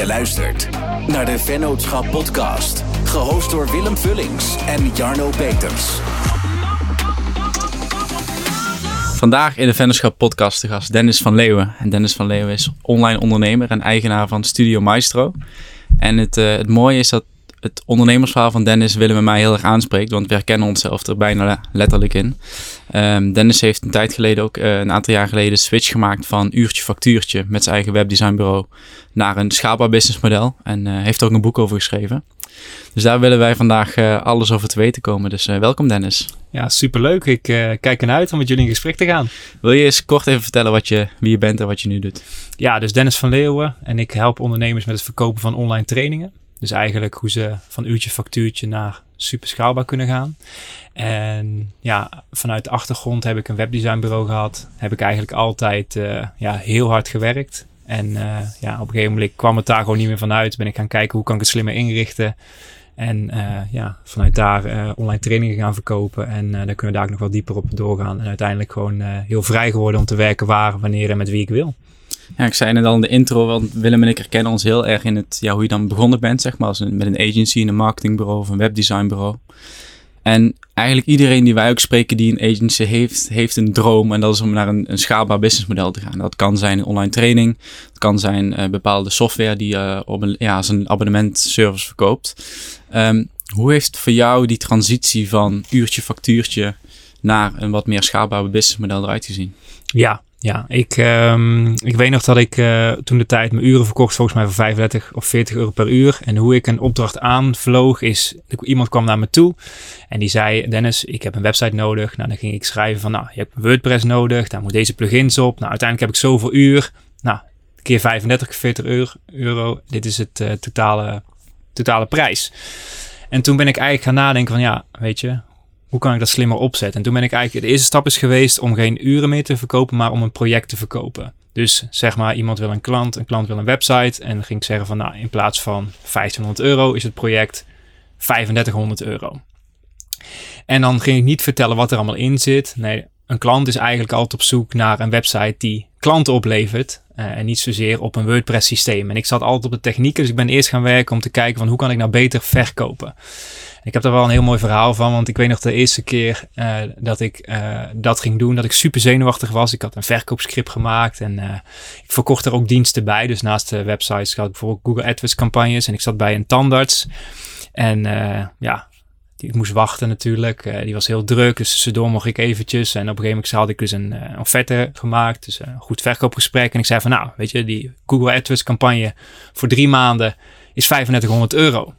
Je luistert naar de Vennootschap Podcast, gehost door Willem Vullings en Jarno Peters. Vandaag in de Vennootschap Podcast de gast Dennis van Leeuwen. En Dennis van Leeuwen is online ondernemer en eigenaar van Studio Maestro. En het, uh, het mooie is dat het ondernemersverhaal van Dennis Willem en mij heel erg aanspreekt. Want we herkennen onszelf er bijna letterlijk in. Um, Dennis heeft een tijd geleden ook, uh, een aantal jaar geleden, switch gemaakt van uurtje factuurtje met zijn eigen webdesignbureau naar een schaalbaar businessmodel. En uh, heeft er ook een boek over geschreven. Dus daar willen wij vandaag uh, alles over te weten komen. Dus welkom Dennis. Ja, superleuk. Ik kijk ernaar uit om met jullie in gesprek te gaan. Wil je eens kort even vertellen wat je, wie je bent en wat je nu doet? Ja, dus Dennis van Leeuwen en ik help ondernemers met het verkopen van online trainingen. Dus eigenlijk hoe ze van uurtje factuurtje naar super schaalbaar kunnen gaan. En ja, vanuit de achtergrond heb ik een webdesignbureau gehad. Heb ik eigenlijk altijd uh, ja, heel hard gewerkt. En uh, ja, op een gegeven moment kwam het daar gewoon niet meer vanuit. Ben ik gaan kijken hoe kan ik het slimmer inrichten. En uh, ja, vanuit daar online trainingen gaan verkopen. En daar kunnen we daar ook nog wel dieper op doorgaan. En uiteindelijk gewoon heel vrij geworden om te werken waar, wanneer en met wie ik wil. Ja, ik zei het al in de intro, want Willem en ik herkennen ons heel erg in het, ja, hoe je dan begonnen bent, zeg maar, als een, met een agency, een marketingbureau of een webdesignbureau. En eigenlijk iedereen die wij ook spreken die een agency heeft, heeft een droom. En dat is om naar een, een schaalbaar businessmodel te gaan. Dat kan zijn online training. Dat kan zijn uh, bepaalde software die je uh, op een, ja, als een abonnementservice verkoopt. Um, hoe heeft voor jou die transitie van uurtje factuurtje naar een wat meer schaalbaar businessmodel eruit gezien? Ja, ja, ik, um, ik weet nog dat ik uh, toen de tijd mijn uren verkocht, volgens mij voor 35 of 40 euro per uur. En hoe ik een opdracht aanvloog is, iemand kwam naar me toe en die zei, Dennis, ik heb een website nodig. Nou, dan ging ik schrijven van, nou, je hebt WordPress nodig, daar moet deze plugins op. Nou, uiteindelijk heb ik zoveel uur. Nou, keer 35, 40 euro, dit is het uh, totale, totale prijs. En toen ben ik eigenlijk gaan nadenken van, ja, weet je, hoe kan ik dat slimmer opzetten? En toen ben ik eigenlijk, de eerste stap is geweest om geen uren meer te verkopen, maar om een project te verkopen. Dus zeg maar, iemand wil een klant, een klant wil een website. En dan ging ik zeggen van, nou, in plaats van 1500 euro is het project 3500 euro. En dan ging ik niet vertellen wat er allemaal in zit. Nee, een klant is eigenlijk altijd op zoek naar een website die klanten oplevert. Uh, en niet zozeer op een WordPress systeem. En ik zat altijd op de technieken, dus ik ben eerst gaan werken om te kijken van hoe kan ik nou beter verkopen. Ik heb daar wel een heel mooi verhaal van, want ik weet nog de eerste keer uh, dat ik uh, dat ging doen, dat ik super zenuwachtig was. Ik had een verkoopscript gemaakt en ik verkocht er ook diensten bij. Dus naast de websites had ik bijvoorbeeld Google AdWords campagnes en ik zat bij een tandarts. En ja, ik moest wachten natuurlijk. Uh, die was heel druk, dus tussendoor mocht ik eventjes. En op een gegeven moment had ik dus een uh, offerte gemaakt. Dus een goed verkoopgesprek. En ik zei van nou, weet je, die Google AdWords campagne voor drie maanden is 3500 euro.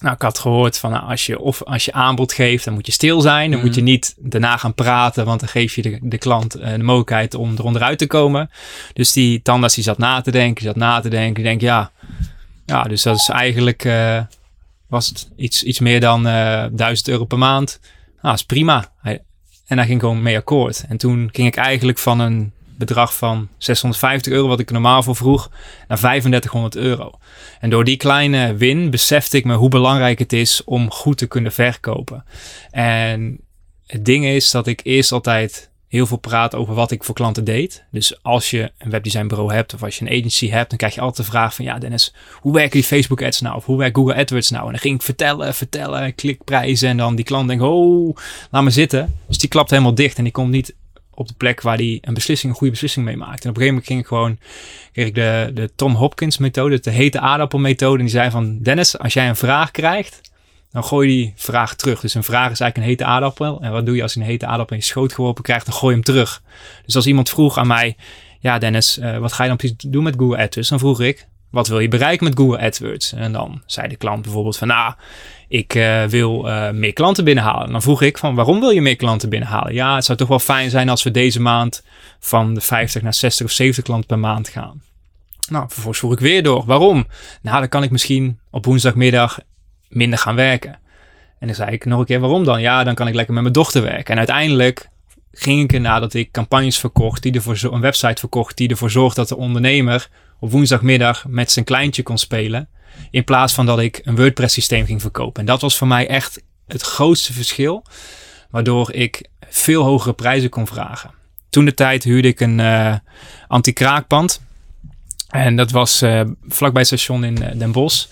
Nou, ik had gehoord van nou, als, je, of als je aanbod geeft, dan moet je stil zijn. Dan moet je mhm. niet daarna gaan praten, want dan geef je de, de klant uh, de mogelijkheid om eronder uit te komen. Dus die tandarts die zat na te denken, die zat na te denken. Ik denk ja, ja, dus dat is eigenlijk, was het iets, iets meer dan eh, 1000 euro per maand. Nou, is prima. En daar ging ik gewoon mee akkoord. En toen ging ik eigenlijk van een bedrag van 650 euro, wat ik normaal voor vroeg, naar 3500 euro. En door die kleine win besefte ik me hoe belangrijk het is om goed te kunnen verkopen. En het ding is dat ik eerst altijd heel veel praat over wat ik voor klanten deed. Dus als je een webdesignbureau hebt of als je een agency hebt, dan krijg je altijd de vraag van ja Dennis, hoe werken die Facebook ads nou? Of hoe werkt Google AdWords nou? En dan ging ik vertellen, vertellen, klikprijzen en dan die klant denkt, oh, laat me zitten. Dus die klapt helemaal dicht en die komt niet op de plek waar hij een beslissing, een goede beslissing mee maakt. En op een gegeven moment ging ik gewoon, kreeg ik de, de Tom Hopkins methode, de hete aardappel methode. En die zei van, Dennis, als jij een vraag krijgt, dan gooi je die vraag terug. Dus een vraag is eigenlijk een hete aardappel. En wat doe je als je een hete aardappel in je schoot geworpen krijgt, dan gooi je hem terug. Dus als iemand vroeg aan mij, ja Dennis, uh, wat ga je dan precies doen met Google AdWords? Dan vroeg ik, wat wil je bereiken met Google AdWords? En dan zei de klant bijvoorbeeld van, nou, ik uh, wil uh, meer klanten binnenhalen. Dan vroeg ik van, waarom wil je meer klanten binnenhalen? Ja, het zou toch wel fijn zijn als we deze maand van de 50 naar 60 of 70 klanten per maand gaan. Nou, vervolgens vroeg ik weer door. Waarom? Nou, dan kan ik misschien op woensdagmiddag minder gaan werken. En dan zei ik nog een keer, waarom dan? Ja, dan kan ik lekker met mijn dochter werken. En uiteindelijk ging ik erna dat ik campagnes verkocht, die ervoor een website verkocht, die ervoor zorgt dat de ondernemer op woensdagmiddag met zijn kleintje kon spelen. In plaats van dat ik een WordPress systeem ging verkopen. En dat was voor mij echt het grootste verschil. Waardoor ik veel hogere prijzen kon vragen. Toen de tijd huurde ik een uh, anti-kraakpand. En dat was uh, vlakbij het station in Den Bosch.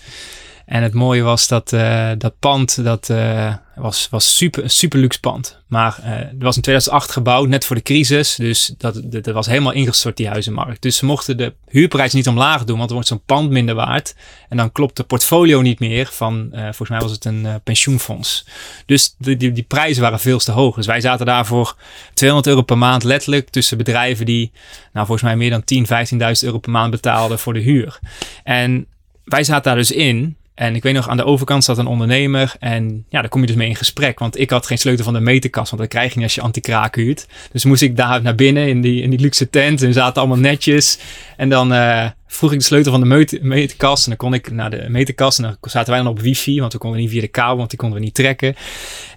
En het mooie was dat uh, dat pand, dat uh, was, was super, een super luxe pand. Maar uh, het was in 2008 gebouwd, net voor de crisis. Dus dat, dat, was helemaal ingestort, die huizenmarkt. Dus ze mochten de huurprijs niet omlaag doen, want dan wordt zo'n pand minder waard. En dan klopt de portfolio niet meer van, volgens mij was het een pensioenfonds. Dus die, die, die prijzen waren veel te hoog. Dus wij zaten daar voor 200 euro per maand letterlijk tussen bedrijven die, nou volgens mij meer dan 10, 15.000 euro per maand betaalden voor de huur. En wij zaten daar dus in. En ik weet nog, aan de overkant zat een ondernemer. En ja, daar kom je dus mee in gesprek. Want ik had geen sleutel van de meterkast. Want dat krijg je niet als je anti-kraak huurt. Dus moest ik daar naar binnen in die, in die luxe tent. En zaten allemaal netjes. En dan uh, vroeg ik de sleutel van de meterkast. En dan kon ik naar de meterkast. En dan zaten wij dan op wifi. Want we konden niet via de kabel. Want die konden we niet trekken.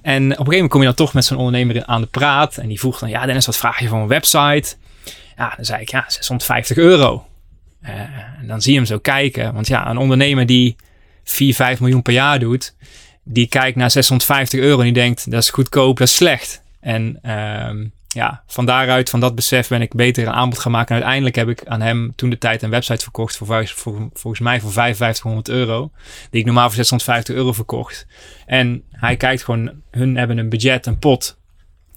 En op een gegeven moment kom je dan toch met zo'n ondernemer aan de praat. En die vroeg dan, ja Dennis, wat vraag je voor een website? Ja, dan zei ik, ja, 650 euro. Uh, en dan zie je hem zo kijken. Want ja, een ondernemer die 4, 5 miljoen per jaar doet, die kijkt naar 650 euro en die denkt dat is goedkoop, dat is slecht. En um, ja, van daaruit, van dat besef ben ik beter een aanbod gaan maken. En uiteindelijk heb ik aan hem toen de tijd een website verkocht voor, voor volgens mij voor 5500 euro. Die ik normaal voor 650 euro verkocht. En hij kijkt gewoon, hun hebben een budget, een pot.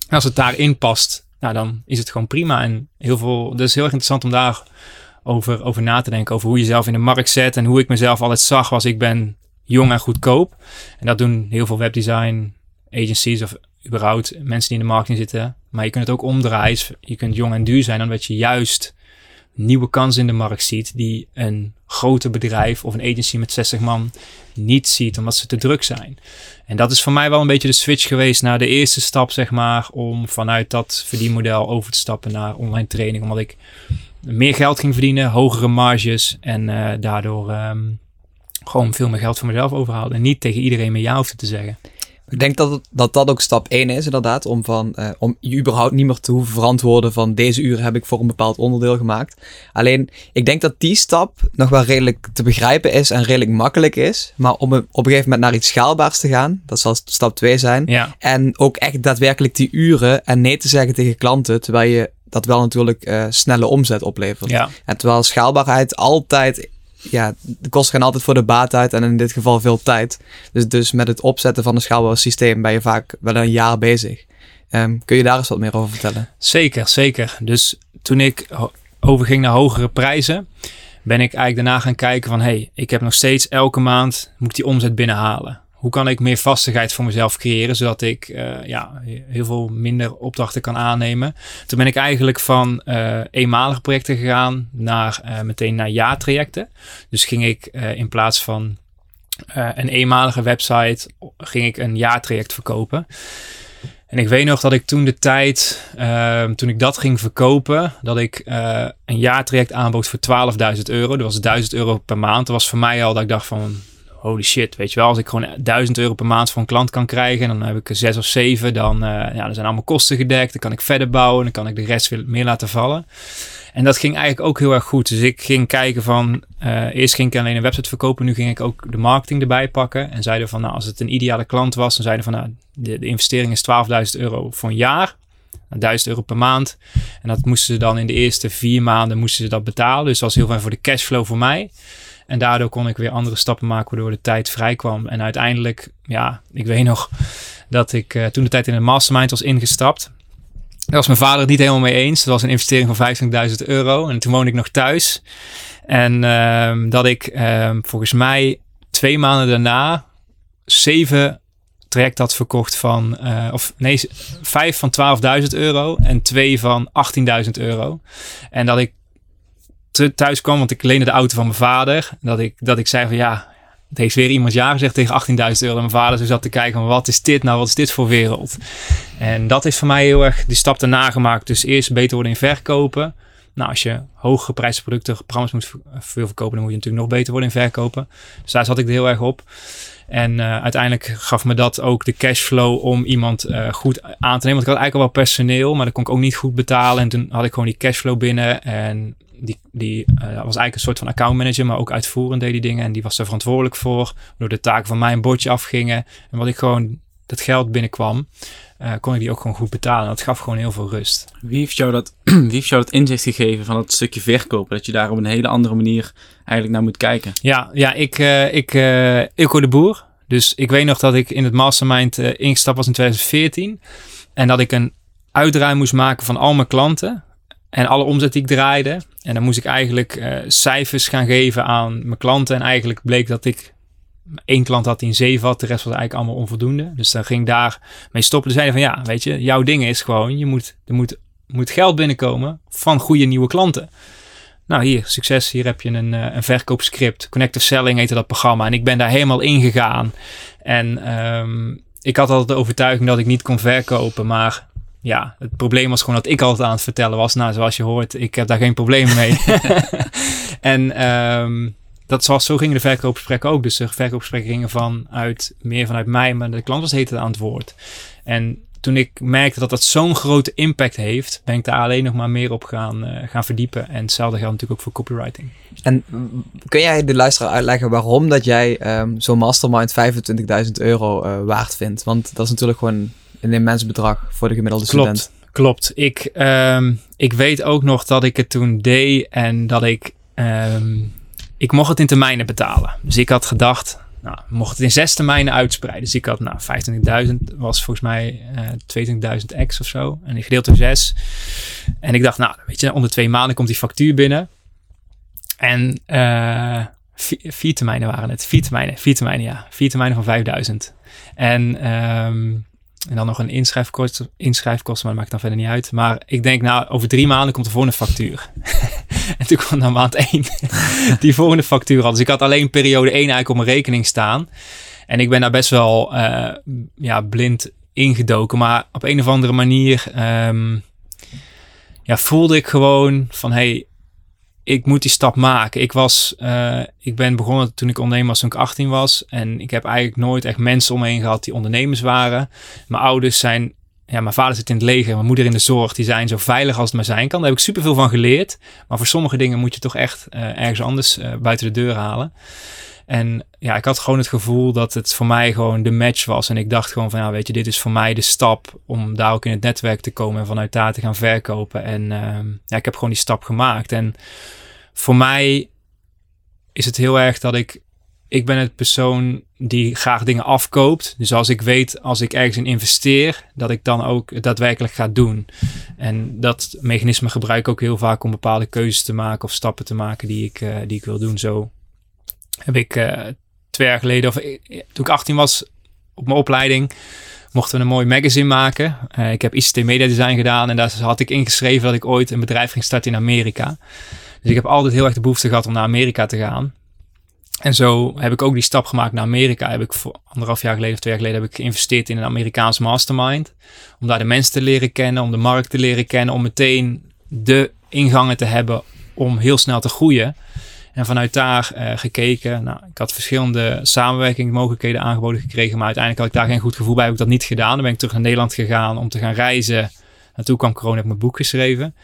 En als het daarin past, nou dan is het gewoon prima. En heel veel, dus heel erg interessant om daar over, over na te denken. Over hoe je jezelf in de markt zet. En hoe ik mezelf altijd zag was ik ben jong en goedkoop. En dat doen heel veel webdesign agencies of überhaupt mensen die in de marketing zitten. Maar je kunt het ook omdraaien. Je kunt jong en duur zijn omdat je juist nieuwe kansen in de markt ziet die een grote bedrijf of een agency met 60 man niet ziet omdat ze te druk zijn. En dat is voor mij wel een beetje de switch geweest naar de eerste stap, zeg maar, om vanuit dat verdienmodel over te stappen naar online training. Omdat ik meer geld ging verdienen, hogere marges en uh, daardoor um, gewoon veel meer geld voor mezelf overhaalde. En niet tegen iedereen meer ja hoefde te zeggen. Ik denk dat, dat dat ook stap 1 is, inderdaad. Om, van, uh, om je überhaupt niet meer te hoeven verantwoorden van deze uren heb ik voor een bepaald onderdeel gemaakt. Alleen, ik denk dat die stap nog wel redelijk te begrijpen is en redelijk makkelijk is. Maar om op een gegeven moment naar iets schaalbaars te gaan, dat zal stap 2 zijn. Ja. En ook echt daadwerkelijk die uren en nee te zeggen tegen klanten, terwijl je dat wel natuurlijk uh, snelle omzet oplevert. Ja. En terwijl schaalbaarheid altijd, ja, de kosten gaan altijd voor de baat uit en in dit geval veel tijd. Dus, dus met het opzetten van een schaalbaar systeem ben je vaak wel een jaar bezig. Um, kun je daar eens wat meer over vertellen? Zeker, zeker. Dus toen ik overging naar hogere prijzen, ben ik eigenlijk daarna gaan kijken van, hey, ik heb nog steeds elke maand, moet ik die omzet binnenhalen hoe kan ik meer vastigheid voor mezelf creëren, zodat ik uh, ja, heel veel minder opdrachten kan aannemen. Toen ben ik eigenlijk van uh, eenmalige projecten gegaan naar uh, meteen naar jaartrajecten. Dus ging ik in plaats van een eenmalige website, ging ik een jaartraject verkopen. En ik weet nog dat ik toen de tijd, uh, toen ik dat ging verkopen, dat ik uh, een jaartraject aanbood voor 12.000 euro. Dat was 1000 euro per maand. Dat was voor mij al dat ik dacht van, holy shit, weet je wel, als ik gewoon 1000 euro per maand voor een klant kan krijgen, dan heb ik er zes of zeven, dan, uh, ja, zijn allemaal kosten gedekt, dan kan ik verder bouwen, dan kan ik de rest weer meer laten vallen. En dat ging eigenlijk ook heel erg goed. Dus ik ging kijken van, uh, eerst ging ik alleen een website verkopen, nu ging ik ook de marketing erbij pakken. En zeiden van, nou, als het een ideale klant was, dan zeiden van, nou, de, de investering is 12.000 euro voor een jaar. 1000 euro per maand. En dat moesten ze dan in de eerste vier maanden moesten ze dat betalen. Dus dat was heel fijn voor de cashflow voor mij. En daardoor kon ik weer andere stappen maken, waardoor de tijd vrij kwam. En uiteindelijk, ja, ik weet nog dat ik uh, toen de tijd in een mastermind was ingestapt. Daar was mijn vader het niet helemaal mee eens. Dat was een investering van 25.000 euro. En toen woonde ik nog thuis. En uh, dat ik uh, volgens mij twee maanden daarna zeven traject had verkocht van, uh, of nee, vijf van 12.000 euro en twee van 18.000 euro. En dat ik thuis kwam, want ik leende de auto van mijn vader. Dat ik, dat ik zei van ja, het heeft weer iemand ja gezegd tegen 18.000 euro. Mijn vader zo zat te kijken wat is dit nou, wat is dit voor wereld? En dat is voor mij heel erg die stap erna gemaakt. Dus eerst beter worden in verkopen. Nou, als je hoge prijzen producten, programma's moet veel verkopen, dan moet je natuurlijk nog beter worden in verkopen. Dus daar zat ik er heel erg op. En uh, uiteindelijk gaf me dat ook de cashflow om iemand uh, goed aan te nemen. Want ik had eigenlijk al wel personeel, maar dat kon ik ook niet goed betalen. En toen had ik gewoon die cashflow binnen. En die, die uh, was eigenlijk een soort van accountmanager, maar ook uitvoerend deed die dingen. En die was er verantwoordelijk voor, door de taken van mij een bordje afgingen. En wat ik gewoon dat geld binnenkwam, eh, kon ik die ook gewoon goed betalen. Dat gaf gewoon heel veel rust. Wie heeft jou dat, wie heeft jou dat inzicht gegeven van dat stukje verkopen? Dat je daar op een hele andere manier eigenlijk naar moet kijken. Ja, ja ik, uh, ik, Ilko de Boer. Dus ik weet nog dat ik in het mastermind ingestapt was in 2014. En dat ik een uitdraai moest maken van al mijn klanten. En alle omzet die ik draaide. En dan moest ik eigenlijk cijfers gaan geven aan mijn klanten. En eigenlijk bleek dat ik één klant had die een 7 had, de rest was eigenlijk allemaal onvoldoende. Dus dan ging daar mee stoppen. Dus zeiden van ja, weet je, jouw ding is gewoon, je moet, er moet, moet geld binnenkomen van goede nieuwe klanten. Nou hier, succes, hier heb je een, eh, een verkoopscript. Connective Selling heette dat programma. En ik ben daar helemaal ingegaan. En um, ik had altijd de overtuiging dat ik niet kon verkopen, maar ja, het probleem was gewoon dat ik altijd aan het vertellen was. Nou, zoals je hoort, ik heb daar geen probleem mee. en um, dat zoals zo gingen de verkoopgesprekken ook. Dus de verkoopgesprekken gingen vanuit, meer vanuit mij, maar de klant was heette aan het woord. En toen ik merkte dat dat zo'n grote impact heeft, ben ik daar alleen nog maar meer op gaan, uh, gaan verdiepen. En hetzelfde geldt natuurlijk ook voor copywriting. En kun jij de luisteraar uitleggen waarom dat jij um, zo'n mastermind 25.000 euro uh, waard vindt? Want dat is natuurlijk gewoon een immens bedrag voor de gemiddelde Klopt. student. Klopt. Ik, um, ik weet ook nog dat ik het toen deed en dat ik um, ik mocht het in termijnen betalen. Dus ik had gedacht, nou, mocht het in zes termijnen uitspreiden. Dus ik had, nou, 25.000 was volgens mij uh, 22.000 x of zo. En ik gedeeld door zes. En ik dacht, nou, weet je, onder twee maanden komt die factuur binnen. En uh, vier, vier, termijnen waren het. Vier termijnen, vier termijnen, ja. Vier termijnen van 5000. En um, en dan nog een inschrijfkosten, inschrijfkosten, maar dat maakt dan verder niet uit. Maar ik denk, nou, over drie maanden komt de volgende factuur. en toen kwam dan maand één die volgende factuur al. Dus ik had alleen periode één eigenlijk op mijn rekening staan. En ik ben daar best wel uh, ja, blind ingedoken. Maar op een of andere manier um, ja, voelde ik gewoon van... Hey, ik moet die stap maken. Ik was, uh, ik ben begonnen toen ik ondernemer was toen ik 18 was. En ik heb eigenlijk nooit echt mensen om me gehad die ondernemers waren. Mijn ouders zijn, ja, mijn vader zit in het leger, mijn moeder in de zorg. Die zijn zo veilig als het maar zijn kan. Daar heb ik superveel van geleerd. Maar voor sommige dingen moet je toch echt uh, ergens anders uh, buiten de deur halen. En ja, ik had gewoon het gevoel dat het voor mij gewoon de match was. En ik dacht gewoon van, ja, weet je, dit is voor mij de stap om daar ook in het netwerk te komen en vanuit daar te gaan verkopen. En uh, ja, ik heb gewoon die stap gemaakt. En voor mij is het heel erg dat ik, ik ben het persoon die graag dingen afkoopt. Dus als ik weet, als ik ergens in investeer, dat ik dan ook daadwerkelijk ga doen. En dat mechanisme gebruik ik ook heel vaak om bepaalde keuzes te maken of stappen te maken die ik, uh, die ik wil doen. Zo heb ik uh, twee jaar geleden, of toen ik 18 was, op mijn opleiding, mochten we een mooi magazine maken. Ik heb ICT Media Design gedaan en daar had ik ingeschreven dat ik ooit een bedrijf ging starten in Amerika. Dus ik heb altijd heel erg de behoefte gehad om naar Amerika te gaan. En zo heb ik ook die stap gemaakt naar Amerika. Heb ik voor anderhalf jaar geleden twee jaar geleden heb ik geïnvesteerd in een Amerikaans mastermind. Om daar de mensen te leren kennen, om de markt te leren kennen, om meteen de ingangen te hebben om heel snel te groeien. En vanuit daar uh, gekeken. Nou, ik had verschillende samenwerkingsmogelijkheden aangeboden gekregen. Maar uiteindelijk had ik daar geen goed gevoel bij. Heb ik dat niet gedaan. Dan ben ik terug naar Nederland gegaan om te gaan reizen. En toen kwam corona, heb ik mijn boek geschreven.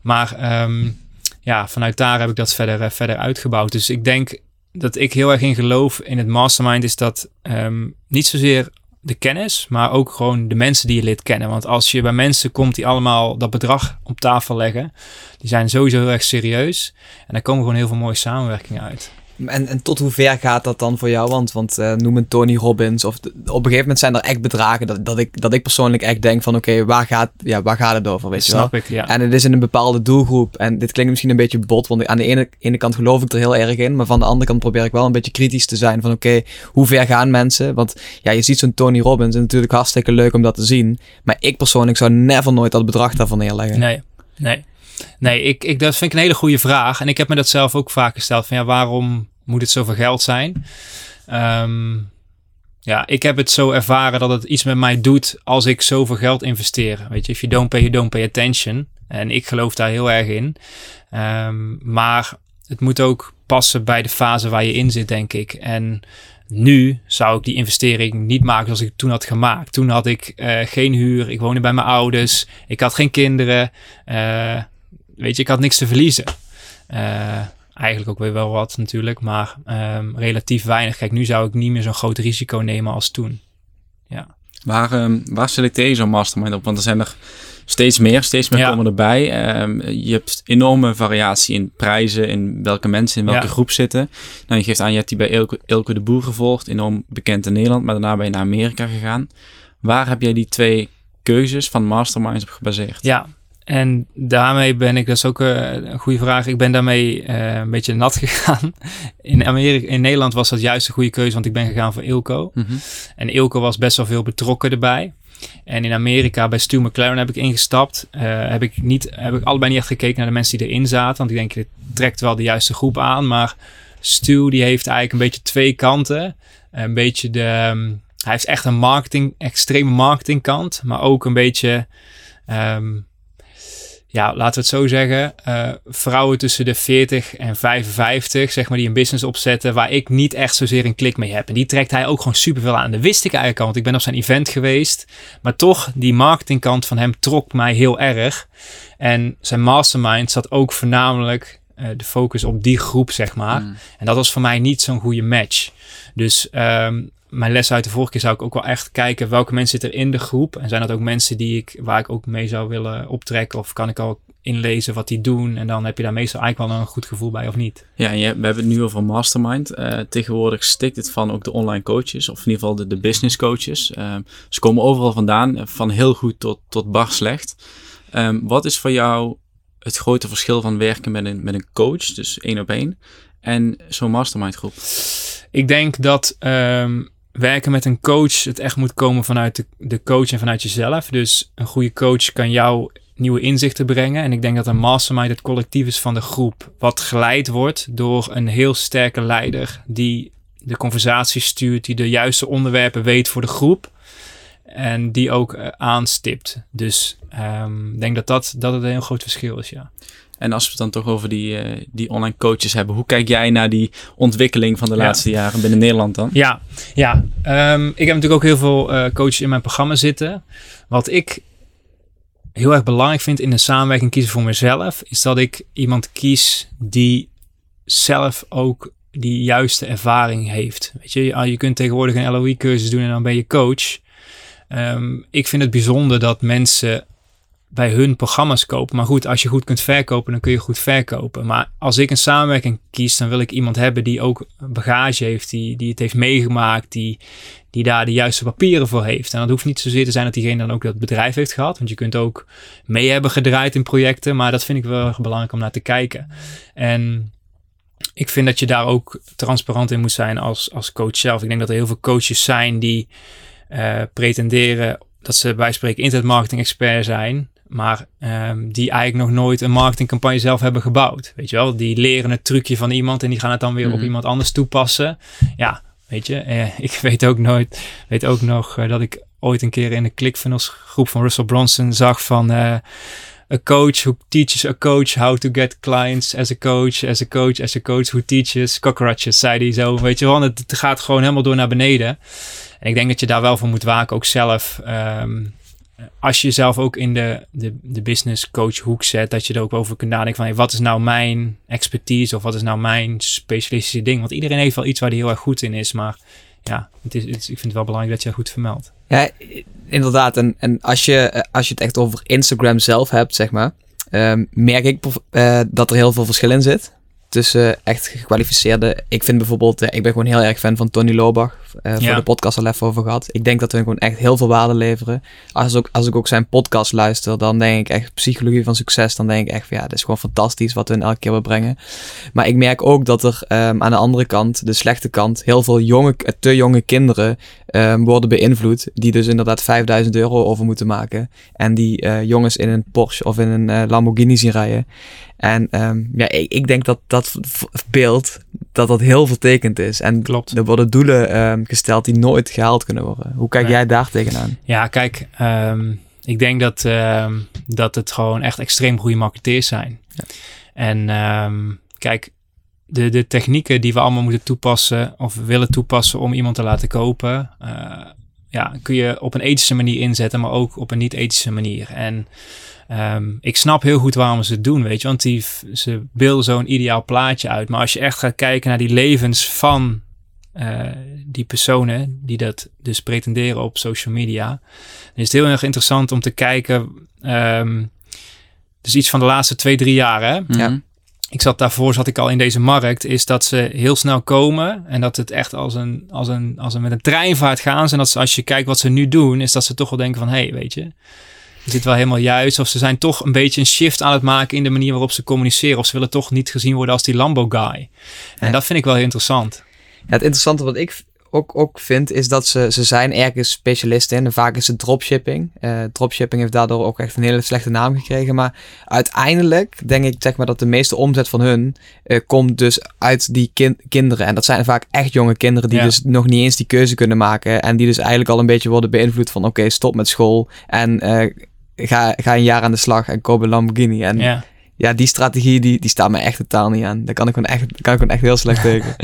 Maar um, ja, vanuit daar heb ik dat verder, uh, verder uitgebouwd. Dus ik denk dat ik heel erg in geloof in het mastermind. Is dat um, niet zozeer de kennis, maar ook gewoon de mensen die je leert kennen. Want als je bij mensen komt die allemaal dat bedrag op tafel leggen, die zijn sowieso heel erg serieus. En daar komen gewoon heel veel mooie samenwerkingen uit. En, en tot hoe ver gaat dat dan voor jou? Want, want uh, noem een Tony Robbins. Of de, op een gegeven moment zijn er echt bedragen dat, dat, ik, dat ik persoonlijk echt denk van oké, okay, waar, gaat, ja, waar gaat het over? Weet je Snap wel? ik, ja. En het is in een bepaalde doelgroep. En dit klinkt misschien een beetje bot, want aan de ene, ene kant geloof ik er heel erg in. Maar van de andere kant probeer ik wel een beetje kritisch te zijn van oké, okay, hoe ver gaan mensen? Want ja, je ziet zo'n Tony Robbins en natuurlijk hartstikke leuk om dat te zien. Maar ik persoonlijk zou never nooit dat bedrag daarvan neerleggen. Nee, nee. Nee, ik, ik, dat vind ik een hele goede vraag. En ik heb me dat zelf ook vaak gesteld van ja, waarom moet het zoveel geld zijn? Um, ja, ik heb het zo ervaren dat het iets met mij doet als ik zoveel geld investeer. Weet je, if you don't pay, you don't pay attention. En ik geloof daar heel erg in. Um, maar het moet ook passen bij de fase waar je in zit, denk ik. En nu zou ik die investering niet maken zoals ik toen had gemaakt. Toen had ik uh, geen huur, ik woonde bij mijn ouders, ik had geen kinderen. Uh, weet je, ik had niks te verliezen. Uh, eigenlijk ook weer wel wat natuurlijk, maar um, relatief weinig. Kijk, nu zou ik niet meer zo'n groot risico nemen als toen. Ja. Waar, ehm, waar selecteer je zo'n mastermind op? Want er zijn er steeds meer, steeds meer Ja. komen erbij. Ehm, je hebt enorme variatie in prijzen, in welke mensen in welke Ja. groep zitten. Nou, je geeft aan, je hebt die bij Ilke, Ilke de Boer gevolgd, enorm bekend in Nederland, maar daarna ben je naar Amerika gegaan. Waar heb jij die twee keuzes van masterminds op gebaseerd? Ja, en daarmee ben ik, dat is ook eh, een goede vraag, ik ben daarmee eh, een beetje nat gegaan. In, Amerika, in Nederland was dat juist een goede keuze, want ik ben gegaan voor Ilco. Mhm. En Ilco was best wel veel betrokken erbij. En in Amerika bij Stu McLaren heb ik ingestapt. Eh, heb, ik niet, heb ik allebei niet echt gekeken naar de mensen die erin zaten. Want ik denk, dit trekt wel de juiste groep aan. Maar Stu die heeft eigenlijk een beetje twee kanten. Een beetje de... ehm, hij heeft echt een marketing, extreme marketingkant. Maar ook een beetje... ehm, ja, laten we het zo zeggen. eh, vrouwen tussen de 40 en 55, zeg maar, die een business opzetten. Waar ik niet echt zozeer een klik mee heb. En die trekt hij ook gewoon super veel aan. Dat wist ik eigenlijk al, want ik ben op zijn event geweest. Maar toch, die marketingkant van hem trok mij heel erg. En zijn mastermind zat ook voornamelijk eh, de focus op die groep, zeg maar. Mm. En dat was voor mij niet zo'n goede match. Dus ehm, mijn les uit de vorige keer zou ik ook wel echt kijken welke mensen zitten er in de groep. En zijn dat ook mensen die ik, waar ik ook mee zou willen optrekken? Of kan ik al inlezen wat die doen? En dan heb je daar meestal eigenlijk wel een goed gevoel bij of niet. Ja, en je, we hebben het nu over mastermind. Eh, tegenwoordig stikt het van ook de online coaches, of in ieder geval de, de business coaches. Ehm, ze komen overal vandaan, eh, van heel goed tot, tot bar slecht. Ehm, wat is voor jou het grote verschil van werken met een, met een coach, dus één op één, en zo'n mastermind groep? Ik denk dat ehm, werken met een coach het echt moet komen vanuit de, de coach en vanuit jezelf. Dus een goede coach kan jou nieuwe inzichten brengen. En ik denk dat een mastermind het collectief is van de groep. Wat geleid wordt door een heel sterke leider die de conversatie stuurt, die de juiste onderwerpen weet voor de groep. En die ook eh, aanstipt. Dus ehm, ik denk dat, dat dat het een heel groot verschil is, ja. En als we het dan toch over die, eh, die online coaches hebben, hoe kijk jij naar die ontwikkeling van de Ja. laatste jaren binnen Nederland dan? Ja, ja. Ehm, ik heb natuurlijk ook heel veel eh, coaches in mijn programma zitten. Wat ik heel erg belangrijk vind in een samenwerking kiezen voor mezelf, is dat ik iemand kies die zelf ook die juiste ervaring heeft. Weet je, je je kunt tegenwoordig een LOE-cursus doen en dan ben je coach. Ehm, ik vind het bijzonder dat mensen bij hun programma's kopen. Maar goed, als je goed kunt verkopen, dan kun je goed verkopen. Maar als ik een samenwerking kies, dan wil ik iemand hebben die ook bagage heeft, die, die het heeft meegemaakt, die, die daar de juiste papieren voor heeft. En dat hoeft niet zozeer te zijn dat diegene dan ook dat bedrijf heeft gehad. Want je kunt ook mee hebben gedraaid in projecten. Maar dat vind ik wel erg belangrijk om naar te kijken. En ik vind dat je daar ook transparant in moet zijn als, als coach zelf. Ik denk dat er heel veel coaches zijn die eh, pretenderen dat ze bij spreken internetmarketing expert zijn. Maar ehm, die eigenlijk nog nooit een marketingcampagne zelf hebben gebouwd. Weet je wel, die leren het trucje van iemand en die gaan het dan weer op Mhm. iemand anders toepassen. Ja, weet je, eh, ik weet ook nooit, weet ook nog eh, dat ik ooit een keer in de ClickFunnels groep van Russell Bronson zag van a coach who teaches a coach how to get clients as a coach, as a coach, as a coach who teaches cockroaches, zei hij zo. Weet je wel, het gaat gewoon helemaal door naar beneden. En ik denk dat je daar wel voor moet waken, ook zelf. Ehm, als je jezelf ook in de, de, de business coach hoek zet, dat je er ook over kunt nadenken van hey, wat is nou mijn expertise of wat is nou mijn specialistische ding? Want iedereen heeft wel iets waar hij heel erg goed in is, maar ja, het is, ik vind het wel belangrijk dat je dat goed vermeldt. Ja, inderdaad. En, en als, je, eh, als je het echt over Instagram zelf hebt, zeg maar, ehm, merk ik eh, dat er heel veel verschil in zit. Tussen echt gekwalificeerde. Ik vind bijvoorbeeld, eh, ik ben gewoon heel erg fan van Tony Lobach. Eh, voor Ja. de podcast al even over gehad. Ik denk dat we gewoon echt heel veel waarde leveren. Als, ook, als ik ook zijn podcast luister, dan denk ik echt psychologie van succes. Dan denk ik echt van ja, dit is gewoon fantastisch wat we elke keer weer brengen. Maar ik merk ook dat er ehm, aan de andere kant, de slechte kant, heel veel jonge, eh, te jonge kinderen ehm, worden beïnvloed. Die dus inderdaad 5000 euro over moeten maken. En die eh, jongens in een Porsche of in een Lamborghini zien rijden. En ehm, ja, ik, ik denk dat dat beeld, dat dat heel vertekend is. En Klopt. er worden doelen ehm, gesteld die nooit gehaald kunnen worden. Hoe kijk jij daar tegenaan? Ja, kijk, ehm, ik denk dat, ehm, dat het gewoon echt extreem goede marketeers zijn. En ehm, kijk, de, de technieken die we allemaal moeten toepassen of willen toepassen om iemand te laten kopen, eh, ja, kun je op een ethische manier inzetten, maar ook op een niet-ethische manier. En ehm, ik snap heel goed waarom ze het doen, weet je, want die, ze beelden zo'n ideaal plaatje uit. Maar als je echt gaat kijken naar die levens van eh, die personen die dat dus pretenderen op social media. Dan is het heel erg interessant om te kijken. Um, dus iets van de laatste twee, drie jaar. Hè? Ja. Ik zat daarvoor, zat ik al in deze markt, is dat ze heel snel komen en dat het echt als een, als een, als een met een treinvaart gaan. En dat ze, als je kijkt wat ze nu doen, is dat ze toch wel denken van, hé, hey, weet je, is dit wel helemaal juist? Of ze zijn toch een beetje een shift aan het maken in de manier waarop ze communiceren. Of ze willen toch niet gezien worden als die Lambo guy. En Ja. dat vind ik wel heel interessant. Ja, het interessante wat ik ook, ook vind, is dat ze, ze zijn ergens specialisten in. En vaak is het dropshipping. Eh dropshipping heeft daardoor ook echt een hele slechte naam gekregen. Maar uiteindelijk denk ik zeg maar, dat de meeste omzet van hun eh, komt dus uit die kin- kinderen. En dat zijn vaak echt jonge kinderen die Ja. dus nog niet eens die keuze kunnen maken. En die dus eigenlijk al een beetje worden beïnvloed van oké, stop met school. En eh, ga, ga een jaar aan de slag en koop een Lamborghini. En ja, Ja. die strategie die, die staat me echt totaal niet aan. Daar kan ik gewoon echt, kan ik gewoon echt heel slecht tegen.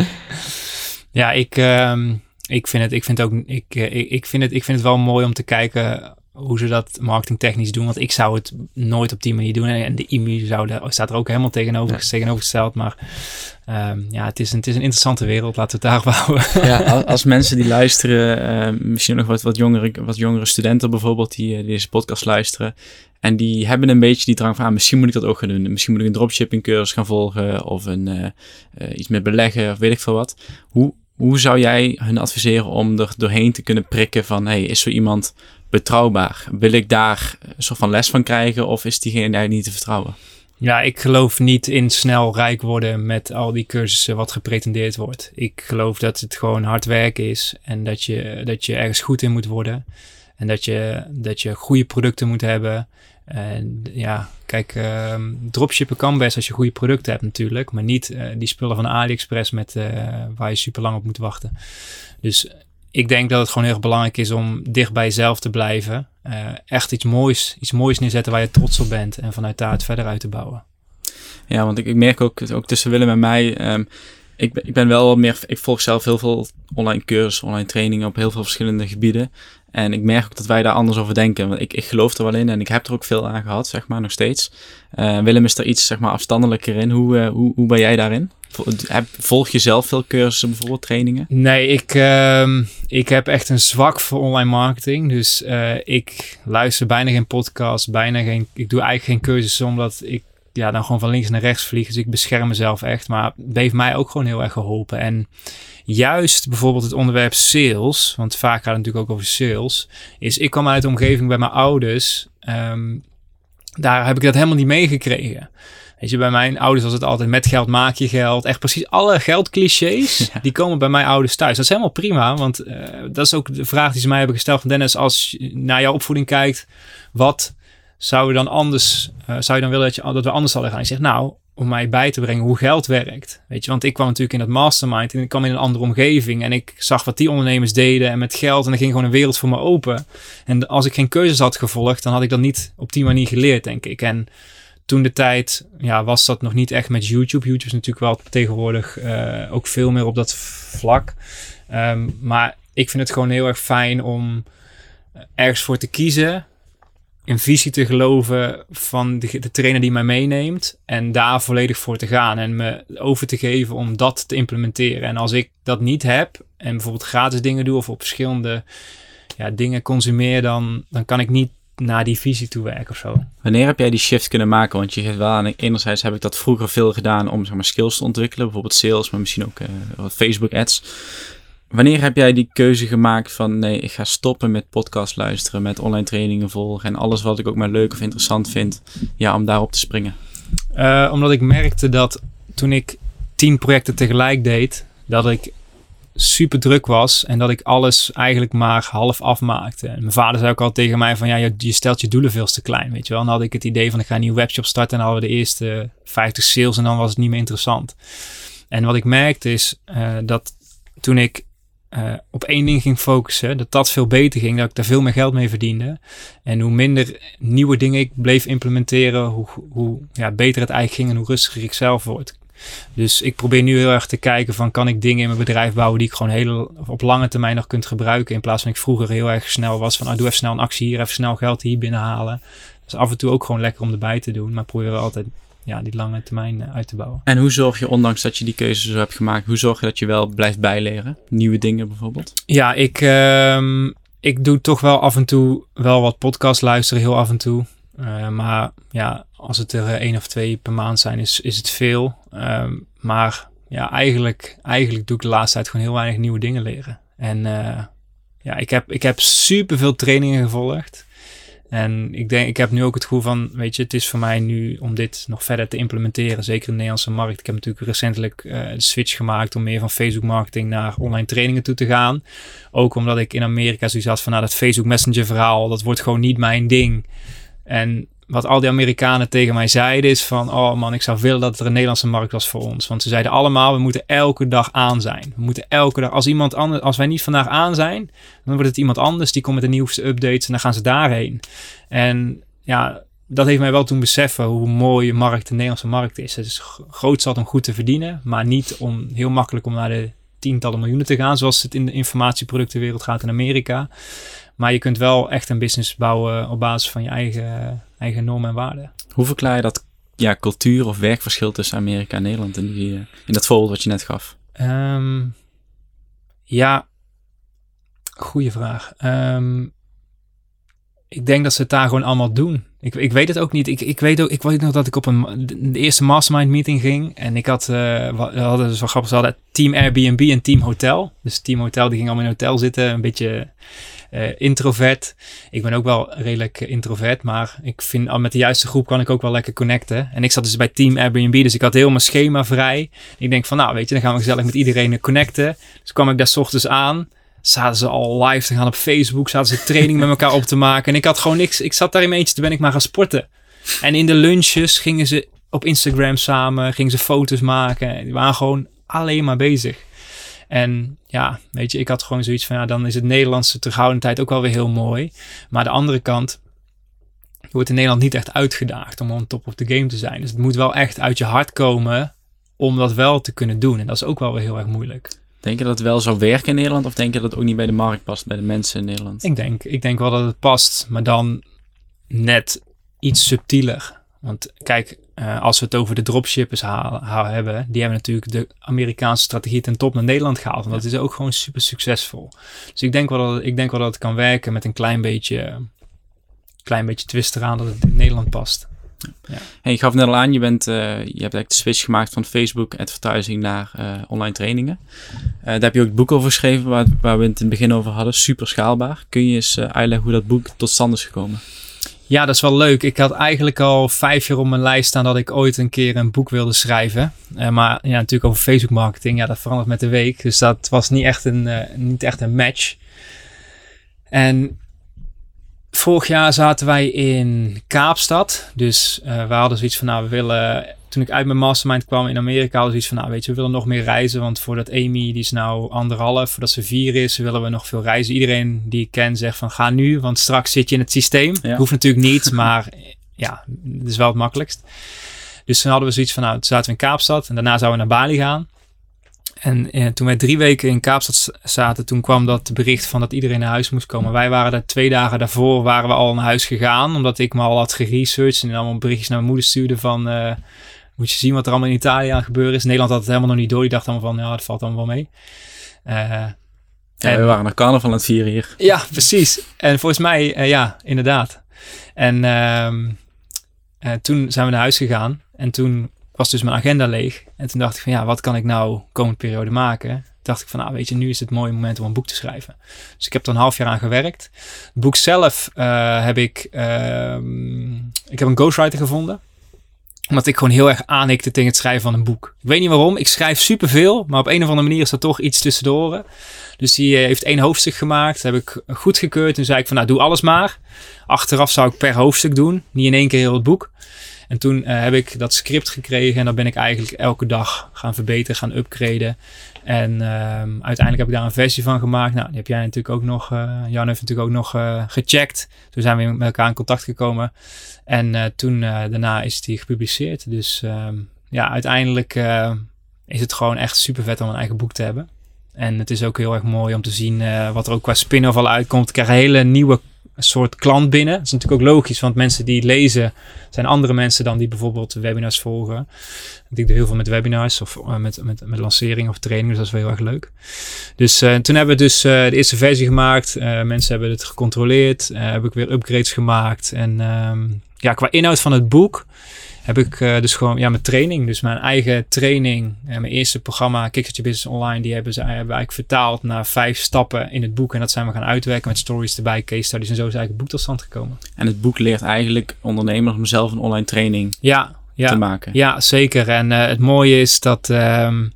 Ja, ik, ehm, ik vind het, ik vind ook, ik, eh, ik, ik vind het, ik vind het wel mooi om te kijken hoe ze dat marketingtechnisch doen. Want ik zou het nooit op die manier doen. En de IMU zou daar, staat er ook helemaal tegenover, tegenovergesteld. Maar ehm, ja, het is, een, het is een interessante wereld. Laten we het daarop houden. ja. Als, mensen die luisteren, eh, misschien nog wat, wat, jongere, wat jongere studenten bijvoorbeeld, die, eh, die deze podcast luisteren. En die hebben een beetje die drang van, ah, misschien moet ik dat ook gaan doen. Misschien moet ik een dropshipping cursus gaan volgen of een, eh, iets met beleggen of weet ik veel wat. Hoe, hoe zou jij hun adviseren om er doorheen te kunnen prikken van, hey, is zo iemand betrouwbaar? Wil ik daar een soort van les van krijgen of is diegene eigenlijk niet te vertrouwen? Ja, ik geloof niet in snel rijk worden met al die cursussen wat gepretendeerd wordt. Ik geloof dat het gewoon hard werken is en dat je, dat je ergens goed in moet worden. En dat je, dat je goede producten moet hebben. En ja, kijk, ehm, dropshippen kan best als je goede producten hebt natuurlijk. Maar niet eh, die spullen van AliExpress met, eh, waar je super lang op moet wachten. Dus ik denk dat het gewoon heel erg belangrijk is om dicht bij jezelf te blijven. Eh, echt iets moois, iets moois neerzetten waar je trots op bent. En vanuit daar het verder uit te bouwen. Ja, want ik, ik merk ook, ook tussen Willem en mij. ehm, ik, ben- ik ben wel meer. Ik volg zelf heel veel online cursussen, online trainingen op heel veel verschillende gebieden. En ik merk ook dat wij daar anders over denken. Want ik, ik geloof er wel in en ik heb er ook veel aan gehad, zeg maar, nog steeds. Eh, Willem is er iets, zeg maar, afstandelijker in. Hoe, eh, hoe, hoe ben jij daarin? Volg je zelf veel cursussen, bijvoorbeeld trainingen? Nee, ik, ehm, ik heb echt een zwak voor online marketing. Dus eh, ik luister bijna geen podcast, bijna geen. Ik doe eigenlijk geen cursussen omdat ik ja, dan gewoon van links naar rechts vlieg. Dus ik bescherm mezelf echt. Maar het heeft mij ook gewoon heel erg geholpen. En juist bijvoorbeeld het onderwerp sales, want vaak gaat het natuurlijk ook over sales, is ik kwam uit de omgeving bij mijn ouders. ehm, daar heb ik dat helemaal niet meegekregen. Weet je, bij mijn ouders was het altijd met geld maak je geld. Echt precies alle geldclichés, die komen bij mijn ouders thuis. Dat is helemaal prima, want eh, dat is ook de vraag die ze mij hebben gesteld van Dennis, als je naar jouw opvoeding kijkt, wat zou je dan anders, eh, zou je dan willen dat, je, dat we anders hadden gaan? Ik zeg, nou, om mij bij te brengen hoe geld werkt. Weet je, want ik kwam natuurlijk in dat mastermind en ik kwam in een andere omgeving en ik zag wat die ondernemers deden en met geld en er ging gewoon een wereld voor me open. En als ik geen keuzes had gevolgd, dan had ik dat niet op die manier geleerd, denk ik. En toen de tijd ja, was dat nog niet echt met YouTube. YouTube is natuurlijk wel tegenwoordig eh, ook veel meer op dat vlak. Ehm, maar ik vind het gewoon heel erg fijn om ergens voor te kiezen. In visie te geloven van de, de trainer die mij meeneemt. En daar volledig voor te gaan. En me over te geven om dat te implementeren. En als ik dat niet heb. En bijvoorbeeld gratis dingen doe. Of op verschillende ja, dingen consumeer. Dan, dan kan ik niet naar die visie toe werken of zo. Wanneer heb jij die shift kunnen maken? Want je geeft wel aan, enerzijds heb ik dat vroeger veel gedaan om zeg maar, skills te ontwikkelen. Bijvoorbeeld sales, maar misschien ook eh, Facebook ads. Wanneer heb jij die keuze gemaakt van nee, ik ga stoppen met podcast luisteren, met online trainingen volgen en alles wat ik ook maar leuk of interessant vind, ja, om daarop te springen? Uh, omdat ik merkte dat toen ik tien projecten tegelijk deed, dat ik super druk was en dat ik alles eigenlijk maar half afmaakte. En mijn vader zei ook al tegen mij van ja, je, stelt je doelen veel te klein, weet je wel. En dan had ik het idee van ik ga een nieuwe webshop starten en dan hadden we de eerste 50 sales en dan was het niet meer interessant. En wat ik merkte is uh, dat toen ik uh, op één ding ging focussen, dat dat veel beter ging, dat ik daar veel meer geld mee verdiende. En hoe minder nieuwe dingen ik bleef implementeren, hoe, hoe ja, beter het eigenlijk ging en hoe rustiger ik zelf word. Dus ik probeer nu heel erg te kijken van kan ik dingen in mijn bedrijf bouwen die ik gewoon heel, op lange termijn nog kunt gebruiken. In plaats van ik vroeger heel erg snel was van ah, doe even snel een actie hier, even snel geld hier binnenhalen. Dus af en toe ook gewoon lekker om erbij te doen. Maar probeer altijd ja, die lange termijn uit te bouwen. En hoe zorg je, ondanks dat je die keuze zo hebt gemaakt, hoe zorg je dat je wel blijft bijleren? Nieuwe dingen bijvoorbeeld? Ja, ik, ehm, ik doe toch wel af en toe wel wat podcast luisteren, heel af en toe. maar ja, als het er één of twee per maand zijn, is, is het veel. Ehm, maar ja, eigenlijk, eigenlijk doe ik de laatste tijd gewoon heel weinig nieuwe dingen leren. En ja, ik heb, ik heb super veel trainingen gevolgd. En ik denk, ik heb nu ook het gevoel van, weet je, het is voor mij nu om dit nog verder te implementeren, zeker in de Nederlandse markt. Ik heb natuurlijk recentelijk uh, de switch gemaakt om meer van Facebook marketing naar online trainingen toe te gaan. Ook omdat ik in Amerika zoiets had van, nou, dat Facebook Messenger verhaal, dat wordt gewoon niet mijn ding. En wat al die Amerikanen tegen mij zeiden is van, oh man, ik zou willen dat er een Nederlandse markt was voor ons. Want ze zeiden allemaal, we moeten elke dag aan zijn. We moeten elke dag, als iemand anders, als wij niet vandaag aan zijn, dan wordt het iemand anders die komt met de nieuwste updates en dan gaan ze daarheen. En ja, dat heeft mij wel toen beseffen hoe mooi de markt, de Nederlandse markt is. Het is groot zat om goed te verdienen, maar niet om heel makkelijk om naar de tientallen miljoenen te gaan, zoals het in de informatieproductenwereld gaat in Amerika. Maar je kunt wel echt een business bouwen op basis van je eigen, eigen normen en waarden. Hoe verklaar je dat ja, cultuur of werkverschil tussen Amerika en Nederland in, die, eh, in dat voorbeeld wat je net gaf? Ehm, ja, goede vraag. Ehm, ik denk dat ze het daar gewoon allemaal doen. Ik, ik weet het ook niet. Ik, ik, weet ook, ik weet nog dat ik op een de eerste mastermind meeting ging. En ik had, uh, we hadden wel grappig, ze hadden team Airbnb en team hotel. Dus team hotel, die ging allemaal in hotel zitten. Een beetje uh, introvert. Ik ben ook wel redelijk introvert, maar ik vind al met de juiste groep kan ik ook wel lekker connecten. En ik zat dus bij Team Airbnb, dus ik had heel mijn schema vrij. Ik denk van, nou weet je, dan gaan we gezellig met iedereen connecten. Dus kwam ik daar s ochtends aan zaten ze al live te gaan op Facebook, zaten ze training met elkaar op te maken. En ik had gewoon niks. Ik zat daar in mijn eentje, toen ben ik maar gaan sporten. En in de lunches gingen ze op Instagram samen, gingen ze foto's maken. Die waren gewoon alleen maar bezig. En ja, weet je, ik had gewoon zoiets van, ja, dan is het Nederlandse terughoudendheid ook wel weer heel mooi. Maar de andere kant, je wordt in Nederland niet echt uitgedaagd om on top of the game te zijn. Dus het moet wel echt uit je hart komen om dat wel te kunnen doen. En dat is ook wel weer heel erg moeilijk. Denk je dat het wel zou werken in Nederland? Of denk je dat het ook niet bij de markt past, bij de mensen in Nederland? Ik denk, ik denk wel dat het past, maar dan net iets subtieler. Want kijk, uh, als we het over de dropshippers halen, hebben, die hebben natuurlijk de Amerikaanse strategie ten top naar Nederland gehaald. En dat is ook gewoon super succesvol. Dus ik denk wel dat, ik denk wel dat het kan werken met een klein beetje, klein beetje twist eraan dat het in Nederland past. Ja. Hey, je gaf net al aan, je, bent, uh, je hebt eigenlijk de switch gemaakt van Facebook advertising naar uh, online trainingen. Uh, daar heb je ook het boek over geschreven waar, waar, we het in het begin over hadden. Super schaalbaar. Kun je eens uitleggen hoe dat boek tot stand is gekomen? Ja, dat is wel leuk. Ik had eigenlijk al vijf jaar op mijn lijst staan dat ik ooit een keer een boek wilde schrijven. maar ja, natuurlijk over Facebook marketing. Ja, dat verandert met de week. Dus dat was niet echt een, niet echt een match. En vorig jaar zaten wij in Kaapstad. Dus uh, we hadden zoiets van, nou, we willen... Toen ik uit mijn mastermind kwam in Amerika, hadden we zoiets van, nou, weet je, we willen nog meer reizen. Want voordat Amy, die is nou anderhalf, voordat ze vier is, willen we nog veel reizen. Iedereen die ik ken zegt van, ga nu, want straks zit je in het systeem. Ja. Hoeft natuurlijk niet, maar ja, het is wel het makkelijkst. Dus toen hadden we zoiets van, nou, toen zaten we in Kaapstad en daarna zouden we naar Bali gaan. En eh, toen wij drie weken in Kaapstad zaten, toen kwam dat bericht van dat iedereen naar huis moest komen. Wij waren daar twee dagen daarvoor, waren we al naar huis gegaan. Omdat ik me al had geresearched en allemaal berichtjes naar mijn moeder stuurde van... Uh, moet je zien wat er allemaal in Italië aan gebeuren is. Nederland had het helemaal nog niet door. Die dacht allemaal van, ja, het valt allemaal wel mee. Uh, ja, we waren naar carnaval aan het vieren hier. Ja, precies. En volgens mij, uh, ja, inderdaad. En uh, toen zijn we naar huis gegaan. En toen was dus mijn agenda leeg. En toen dacht ik van ja, wat kan ik nou komende periode maken? Dacht ik van nou weet je, nu is het mooie moment om een boek te schrijven. Dus ik heb er een half jaar aan gewerkt. Het boek zelf uh, heb ik, uh, ik heb een ghostwriter gevonden omdat ik gewoon heel erg aanhikte tegen het schrijven van een boek. Ik weet niet waarom. Ik schrijf superveel. Maar op een of andere manier is er toch iets tussendoor. Dus die eh, heeft één hoofdstuk gemaakt. Heb ik goedgekeurd. Toen zei ik van nou doe alles maar. Achteraf zou ik per hoofdstuk doen. Niet in één keer heel het boek. En toen uh, heb ik dat script gekregen en dan ben ik eigenlijk elke dag gaan verbeteren, gaan upgraden. En uh, uiteindelijk heb ik daar een versie van gemaakt. Nou, die heb jij natuurlijk ook nog, uh, Jan heeft natuurlijk ook nog uh, gecheckt. Toen zijn we met elkaar in contact gekomen. En toen daarna is die gepubliceerd. Dus ehm, ja, uiteindelijk is het gewoon echt super vet om een eigen boek te hebben. En het is ook heel erg mooi om te zien wat er ook qua spin-off al uitkomt. Ik krijg hele nieuwe soort klant binnen. Dat is natuurlijk ook logisch, want mensen die lezen zijn andere mensen dan die bijvoorbeeld webinars volgen. Ik doe heel veel met webinars of uh, met, met, met lanceringen of trainingen, dus dat is wel heel erg leuk. Dus uh, toen hebben we dus uh, de eerste versie gemaakt. mensen hebben het gecontroleerd. heb ik weer upgrades gemaakt. En um, ja, qua inhoud van het boek heb ik uh, dus gewoon ja, mijn training, dus mijn eigen training, en mijn eerste programma Kickstart Business Online, die hebben ze hebben eigenlijk vertaald naar vijf stappen in het boek. En dat zijn we gaan uitwerken met stories erbij, case studies en zo is eigenlijk het boek tot stand gekomen. En het boek leert eigenlijk ondernemers om zelf een online training ja, ja, te maken. Ja, zeker. En uh, het mooie is dat um,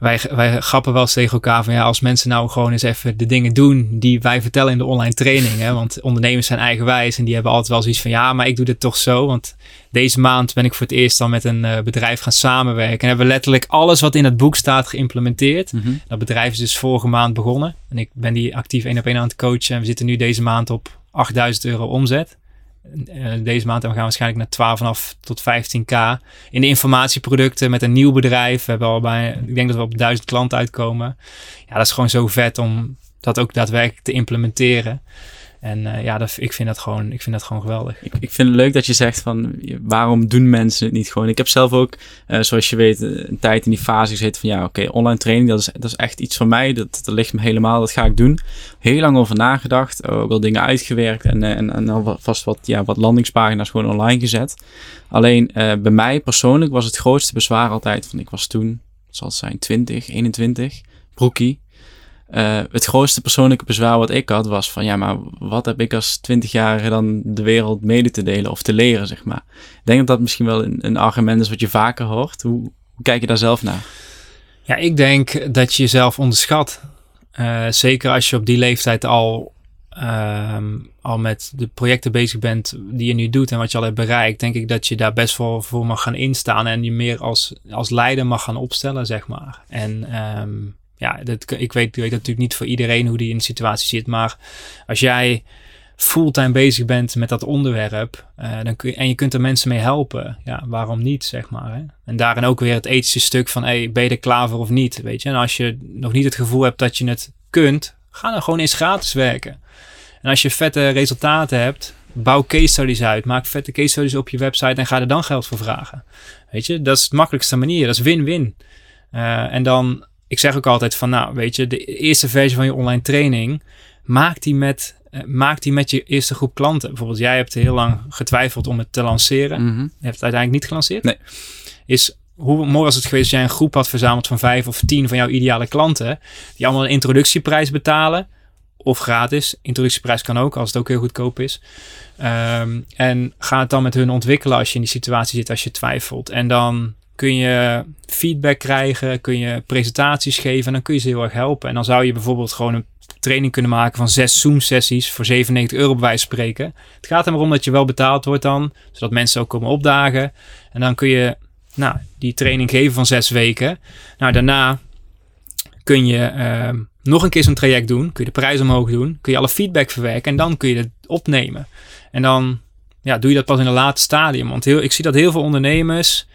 wij, wij grappen wel eens tegen elkaar van ja, als mensen nou gewoon eens even de dingen doen die wij vertellen in de online training. Hè? Want ondernemers zijn eigenwijs en die hebben altijd wel zoiets van ja, maar ik doe dit toch zo. Want deze maand ben ik voor het eerst dan met een uh, bedrijf gaan samenwerken. En hebben letterlijk alles wat in het boek staat geïmplementeerd. Mhm. Dat bedrijf is dus vorige maand begonnen. En ik ben die actief één op één aan het coachen. En we zitten nu deze maand op 8000 euro omzet. Uh, deze maand en we gaan waarschijnlijk naar 12,5 tot 15k. In de informatieproducten met een nieuw bedrijf. We hebben al bij, ik denk dat we op 1000 klanten uitkomen. Ja, dat is gewoon zo vet om dat ook daadwerkelijk te implementeren. En uh, ja, dat, ik, vind dat gewoon, ik vind dat gewoon geweldig. Ik, ik vind het leuk dat je zegt van waarom doen mensen het niet gewoon? Ik heb zelf ook, uh, zoals je weet, een tijd in die fase gezeten van ja, oké, online training, dat is, dat is echt iets van mij. Dat, dat ligt me helemaal, dat ga ik doen. Heel lang over nagedacht, ook wel dingen uitgewerkt en, uh, en, en alvast wat, ja, wat landingspagina's gewoon online gezet. Alleen bij mij persoonlijk was het grootste bezwaar altijd van ik was toen, zal het zijn, 20, 21, broekie. Uh, het grootste persoonlijke bezwaar wat ik had was van ja, maar wat heb ik als twintigjarige dan de wereld mede te delen of te leren, zeg maar. Ik denk dat dat misschien wel een, een argument is wat je vaker hoort. Hoe, kijk je daar zelf naar? Ja, ik denk dat je jezelf onderschat. Uh, zeker als je op die leeftijd al, uh, al met de projecten bezig bent die je nu doet en wat je al hebt bereikt, denk ik dat je daar best wel voor mag gaan instaan en je meer als, als leider mag gaan opstellen, zeg maar. En um, ja, dat, ik weet, weet natuurlijk niet voor iedereen hoe die in de situatie zit. Maar als jij fulltime bezig bent met dat onderwerp uh, dan kun en je kunt er mensen mee helpen, ja, waarom niet, zeg maar. Hè? En daarin ook weer het ethische stuk van, hey, ben je er klaar voor of niet, weet je. En als je nog niet het gevoel hebt dat je het kunt, ga dan gewoon eens gratis werken. En als je vette resultaten hebt, bouw case studies uit, maak vette case studies op je website en ga er dan geld voor vragen. Weet je, dat is de makkelijkste manier, dat is win-win. Uh, en dan ik zeg ook altijd van, nou, weet je, de eerste versie van je online training, maak die met, uh, maak die met je eerste groep klanten. Bijvoorbeeld, jij hebt heel lang getwijfeld om het te lanceren. Mm -hmm. Je hebt het uiteindelijk niet gelanceerd. Nee. Is hoe mooi was het geweest als jij een groep had verzameld van vijf of tien van jouw ideale klanten, die allemaal een introductieprijs betalen, of gratis. Introductieprijs kan ook, als het ook heel goedkoop is. Um, en ga het dan met hun ontwikkelen als je in die situatie zit, als je twijfelt. En dan kun je feedback krijgen, kun je presentaties geven en dan kun je ze heel erg helpen. En dan zou je bijvoorbeeld gewoon een training kunnen maken van zes Zoom-sessies voor 97 euro bij wijze van spreken. Het gaat er maar om dat je wel betaald wordt dan, zodat mensen ook komen opdagen. En dan kun je nou, die training geven van zes weken. Nou, daarna kun je uh, nog een keer zo'n traject doen, kun je de prijs omhoog doen, kun je alle feedback verwerken en dan kun je het opnemen. En dan ja, doe je dat pas in een later stadium. Want heel, ik zie dat heel veel ondernemers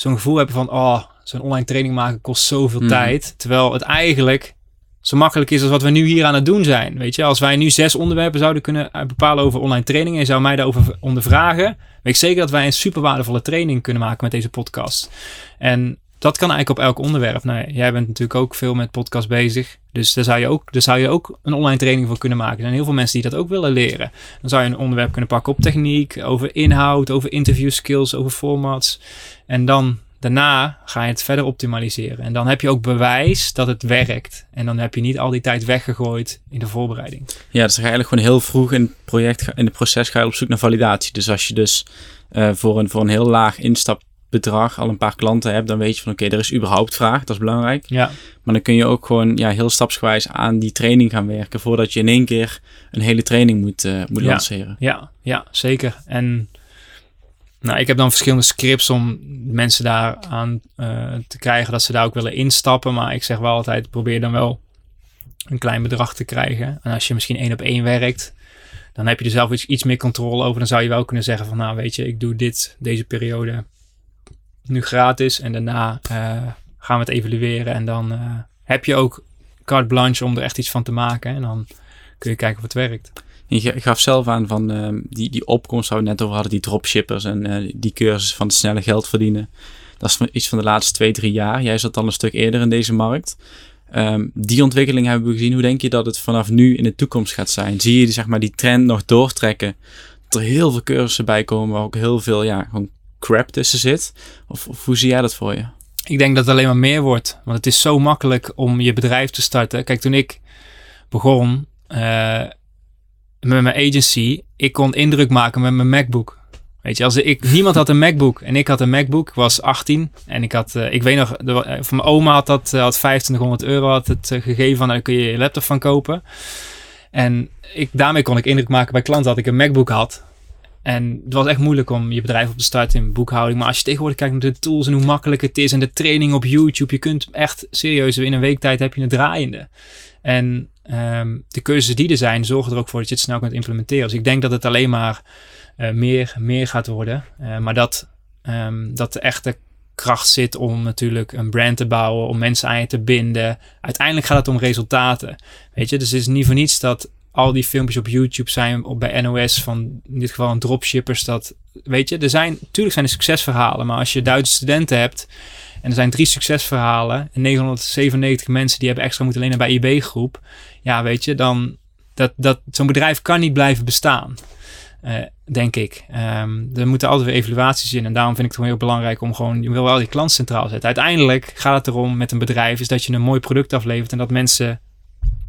zo'n gevoel hebben van, oh, zo'n online training maken kost zoveel Mhm. tijd. Terwijl het eigenlijk zo makkelijk is als wat we nu hier aan het doen zijn. Weet je, als wij nu zes onderwerpen zouden kunnen eh, bepalen over online training en zou mij daarover ondervragen, weet ik zeker dat wij een super waardevolle training kunnen maken met deze podcast. En dat kan eigenlijk op elk onderwerp. Nou, jij bent natuurlijk ook veel met podcast bezig. Dus daar zou, je ook, daar zou je ook een online training voor kunnen maken. Er zijn heel veel mensen die dat ook willen leren. Dan zou je een onderwerp kunnen pakken op techniek, over inhoud, over interview skills, over formats. En dan daarna ga je het verder optimaliseren. En dan heb je ook bewijs dat het werkt. En dan heb je niet al die tijd weggegooid in de voorbereiding. Ja, dus dan ga je eigenlijk gewoon heel vroeg in het project, in het proces ga je op zoek naar validatie. Dus als je dus eh, voor, een, voor een heel laag instapbedrag al een paar klanten hebt, dan weet je van oké, er is überhaupt vraag, dat is belangrijk. Ja, Maar dan kun je ook gewoon ja, heel stapsgewijs aan die training gaan werken, voordat je in één keer een hele training moet, eh, moet Ja. lanceren. ja, ja zeker. En nou, ik heb dan verschillende scripts om mensen daar aan eh, te krijgen dat ze daar ook willen instappen. Maar ik zeg wel altijd, probeer dan wel een klein bedrag te krijgen. En als je misschien één op één werkt, dan heb je er zelf iets, iets meer controle over. Dan zou je wel kunnen zeggen van, nou weet je, ik doe dit deze periode nu gratis. En daarna eh, gaan we het evalueren. En dan eh, heb je ook carte blanche om er echt iets van te maken. En dan kun je kijken of het werkt. Je gaf zelf aan van ehm, die, die opkomst waar we net over hadden, die dropshippers en die cursus van het snelle geld verdienen. Dat is iets van de laatste twee, drie jaar. Jij zat al een stuk eerder in deze markt. Ehm, die ontwikkeling hebben we gezien. Hoe denk je dat het vanaf nu in de toekomst gaat zijn? Zie je zeg maar, die trend nog doortrekken? Dat er heel veel cursussen bij komen waar ook heel veel ja, gewoon crap tussen zit? Of, hoe zie jij dat voor je? Ik denk dat het alleen maar meer wordt. Want het is zo makkelijk om je bedrijf te starten. Kijk, toen ik begon uh, met mijn agency, ik kon indruk maken met mijn MacBook. Weet je, als ik, niemand had een MacBook en ik had een MacBook, ik was 18 en ik had, uh, ik weet nog, de, uh, van mijn oma had dat, had 2500 euro had het gegeven van, daar kun je je laptop van kopen. En ik, daarmee kon ik indruk maken bij klanten dat ik een MacBook had. En het was echt moeilijk om je bedrijf op te starten in boekhouding. Maar als je tegenwoordig kijkt naar de tools en hoe makkelijk het is en de training op YouTube, je kunt echt serieus in een week tijd heb je het draaiende. En um, de cursussen die er zijn, zorgen er ook voor dat je het snel kunt implementeren. Dus ik denk dat het alleen maar uh, meer, meer gaat worden. Uh, maar dat, um, dat de echte kracht zit om natuurlijk een brand te bouwen, om mensen aan je te binden. Uiteindelijk gaat het om resultaten. Weet je, dus het is niet voor niets dat al die filmpjes op YouTube zijn, op bij NOS, van in dit geval een dropshippers. Dat, weet je, er zijn, natuurlijk zijn er succesverhalen, maar als je Duitse studenten hebt en er zijn drie succesverhalen en 997 mensen die hebben extra moeten lenen bij IB-groep, ja, weet je, dan dat, dat zo'n bedrijf kan niet blijven bestaan. Uh, denk ik. Um, er moeten altijd weer evaluaties in. En daarom vind ik het gewoon heel belangrijk om gewoon, je wil wel die klant centraal zetten. Uiteindelijk gaat het erom met een bedrijf, is dat je een mooi product aflevert en dat mensen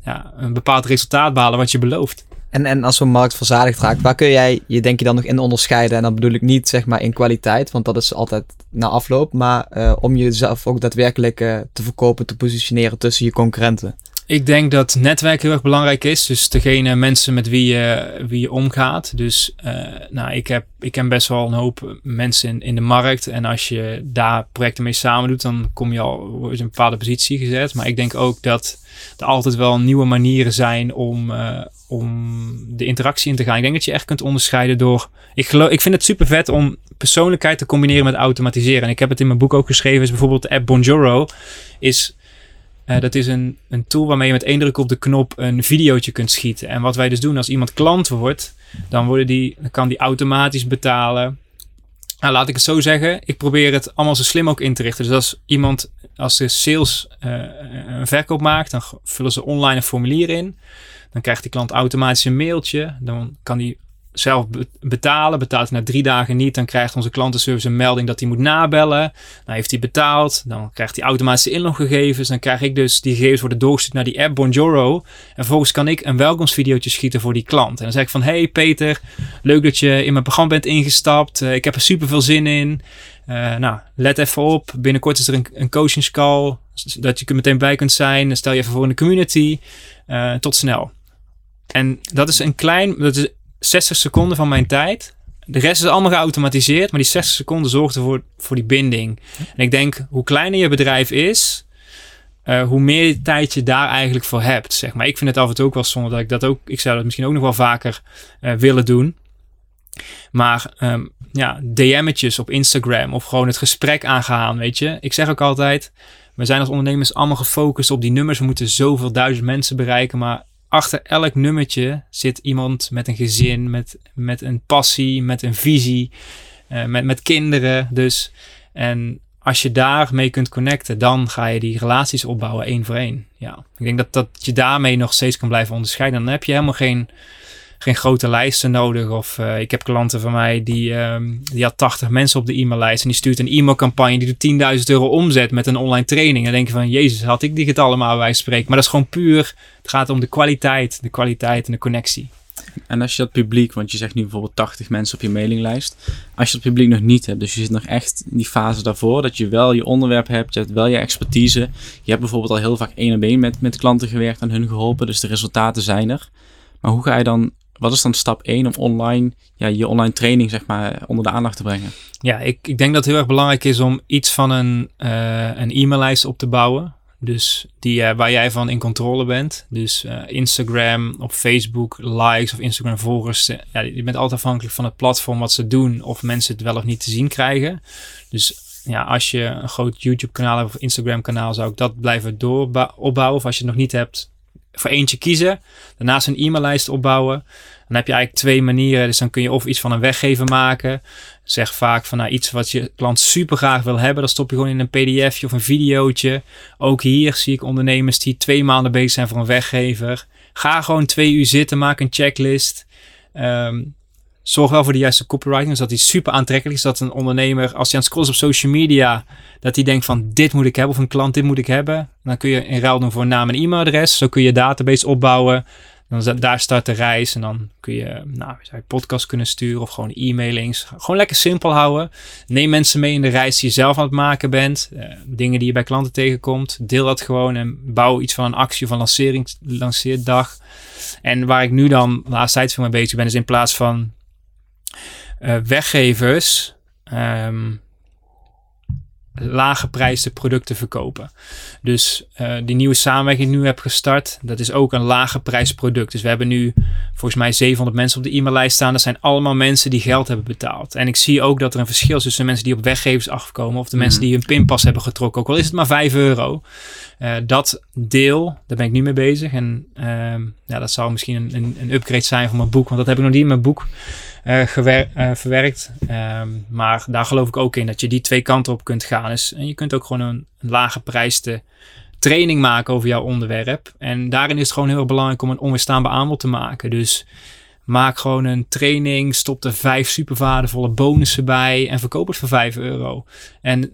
ja, een bepaald resultaat behalen wat je belooft. En, en als zo'n markt verzadigd raakt, waar kun jij je denk je dan nog in onderscheiden? En dan bedoel ik niet zeg maar in kwaliteit, want dat is altijd na afloop, maar uh, om jezelf ook daadwerkelijk uh, te verkopen, te positioneren tussen je concurrenten. Ik denk dat netwerk heel erg belangrijk is. Dus degene mensen met wie je, wie je omgaat. Dus uh, nou, ik, heb, ik ken best wel een hoop mensen in, in de markt. En als je daar projecten mee samen doet, dan kom je al in een bepaalde positie gezet. Maar ik denk ook dat er altijd wel nieuwe manieren zijn om, uh, om de interactie in te gaan. Ik denk dat je echt kunt onderscheiden door. Ik, geloof, ik vind het super vet om persoonlijkheid te combineren met automatiseren. En ik heb het in mijn boek ook geschreven. Is bijvoorbeeld de app Bonjoro. Is uh, dat is een, een tool waarmee je met één druk op de knop een videootje kunt schieten. En wat wij dus doen als iemand klant wordt, dan, worden die, kan die automatisch betalen. Nou, laat ik het zo zeggen. Ik probeer het allemaal zo slim ook in te richten. Dus als iemand, als de sales uh, een verkoop maakt, dan vullen ze online een formulier in. Dan krijgt die klant automatisch een mailtje. Dan kan die zelf betalen. Betaalt hij na drie dagen niet, dan krijgt onze klantenservice een melding dat hij moet nabellen. Dan heeft hij betaald, dan krijgt hij automatische inloggegevens. Dan krijg ik dus die gegevens worden doorgestuurd naar die app Bonjoro. En vervolgens kan ik een welkomstvideootje schieten voor die klant. En dan zeg ik van, hey Peter, leuk dat je in mijn programma bent ingestapt. Uh, ik heb er super veel zin in. Uh, nou, let even op. Binnenkort is er een, een coachingscall, dat je er meteen bij kunt zijn. Stel je even voor in de community. Uh, tot snel. En dat is een klein, dat is 60 seconden van mijn tijd. De rest is allemaal geautomatiseerd, maar die 60 seconden zorgt ervoor voor die binding. En ik denk, hoe kleiner je bedrijf is, uh, hoe meer tijd je daar eigenlijk voor hebt. Zeg maar. Ik vind het af en toe ook wel zonde dat ik dat ook, ik zou dat misschien ook nog wel vaker uh, willen doen. Maar um, ja, DM'tjes op Instagram of gewoon het gesprek aangaan, weet je. Ik zeg ook altijd, we zijn als ondernemers allemaal gefocust op die nummers. We moeten zoveel duizend mensen bereiken, maar achter elk nummertje zit iemand met een gezin, met, met een passie, met een visie, uh, met, met kinderen. Dus, en als je daarmee kunt connecten, dan ga je die relaties opbouwen één voor één. Ja, ik denk dat, dat je daarmee nog steeds kan blijven onderscheiden. Dan heb je helemaal geen geen grote lijsten nodig. Of uh, ik heb klanten van mij die, um, die had 80 mensen op de e-maillijst. En die stuurt een e-mailcampagne die doet 10.000 euro omzet met een online training. En denk je van, jezus, had ik die het allemaal bij spreken. Maar dat is gewoon puur, het gaat om de kwaliteit, de kwaliteit en de connectie. En als je dat publiek, want je zegt nu bijvoorbeeld 80 mensen op je mailinglijst. Als je dat publiek nog niet hebt, dus je zit nog echt in die fase daarvoor, dat je wel je onderwerp hebt, je hebt wel je expertise. Je hebt bijvoorbeeld al heel vaak één op één met, met klanten gewerkt en hun geholpen, dus de resultaten zijn er. Maar hoe ga je dan wat is dan stap 1 om online, ja, je online training zeg maar, onder de aandacht te brengen? Ja, ik, ik denk dat het heel erg belangrijk is om iets van een, uh, een e-maillijst op te bouwen. Dus die, uh, waar jij van in controle bent. Dus uh, Instagram, op Facebook, likes of Instagram volgers. ja, je bent altijd afhankelijk van het platform wat ze doen. Of mensen het wel of niet te zien krijgen. Dus ja, als je een groot YouTube kanaal hebt of Instagram kanaal, zou ik dat blijven door opbouwen. Of als je het nog niet hebt, voor eentje kiezen. Daarnaast een e-maillijst opbouwen. Dan heb je eigenlijk twee manieren. Dus dan kun je of iets van een weggever maken. Zeg vaak van nou, iets wat je klant super graag wil hebben. Dan stop je gewoon in een pdfje of een videootje. Ook hier zie ik ondernemers die twee maanden bezig zijn voor een weggever. Ga gewoon twee uur zitten, maak een checklist. Ehm, zorg wel voor de juiste copywriting. Dus dat die super aantrekkelijk is. Dat een ondernemer, als hij aan het scrollen op social media, dat hij denkt van dit moet ik hebben. Of een klant, dit moet ik hebben. Dan kun je in ruil doen voor naam en e-mailadres. Zo kun je database opbouwen. Dan daar start de reis en dan kun je nou, je podcast kunnen sturen of gewoon e-mailings. Gewoon lekker simpel houden. Neem mensen mee in de reis die je zelf aan het maken bent. Uh, dingen die je bij klanten tegenkomt. Deel dat gewoon en bouw iets van een actie een lancering, lanceerdag. En waar ik nu dan de laatste tijd veel mee bezig ben, is in plaats van uh, weggevers. Um, lage prijzen producten verkopen. Dus uh, die nieuwe samenwerking die ik nu heb gestart, dat is ook een lage prijs product. Dus we hebben nu volgens mij 700 mensen op de e-maillijst staan. Dat zijn allemaal mensen die geld hebben betaald. En ik zie ook dat er een verschil is tussen mensen die op weggevers afkomen of de mensen mhm. die hun pinpas hebben getrokken. Ook al is het maar 5 euro. Uh, dat deel, daar ben ik nu mee bezig. En uh, ja, dat zou misschien een, een, upgrade zijn van mijn boek, want dat heb ik nog niet in mijn boek uh, verwerkt. Um, maar daar geloof ik ook in dat je die twee kanten op kunt gaan. Dus, en je kunt ook gewoon een, een lage prijs training maken over jouw onderwerp. En daarin is het gewoon heel erg belangrijk om een onweerstaanbaar aanbod te maken. Dus maak gewoon een training, stop er vijf super waardevolle bonussen bij en verkoop het voor 5 euro. En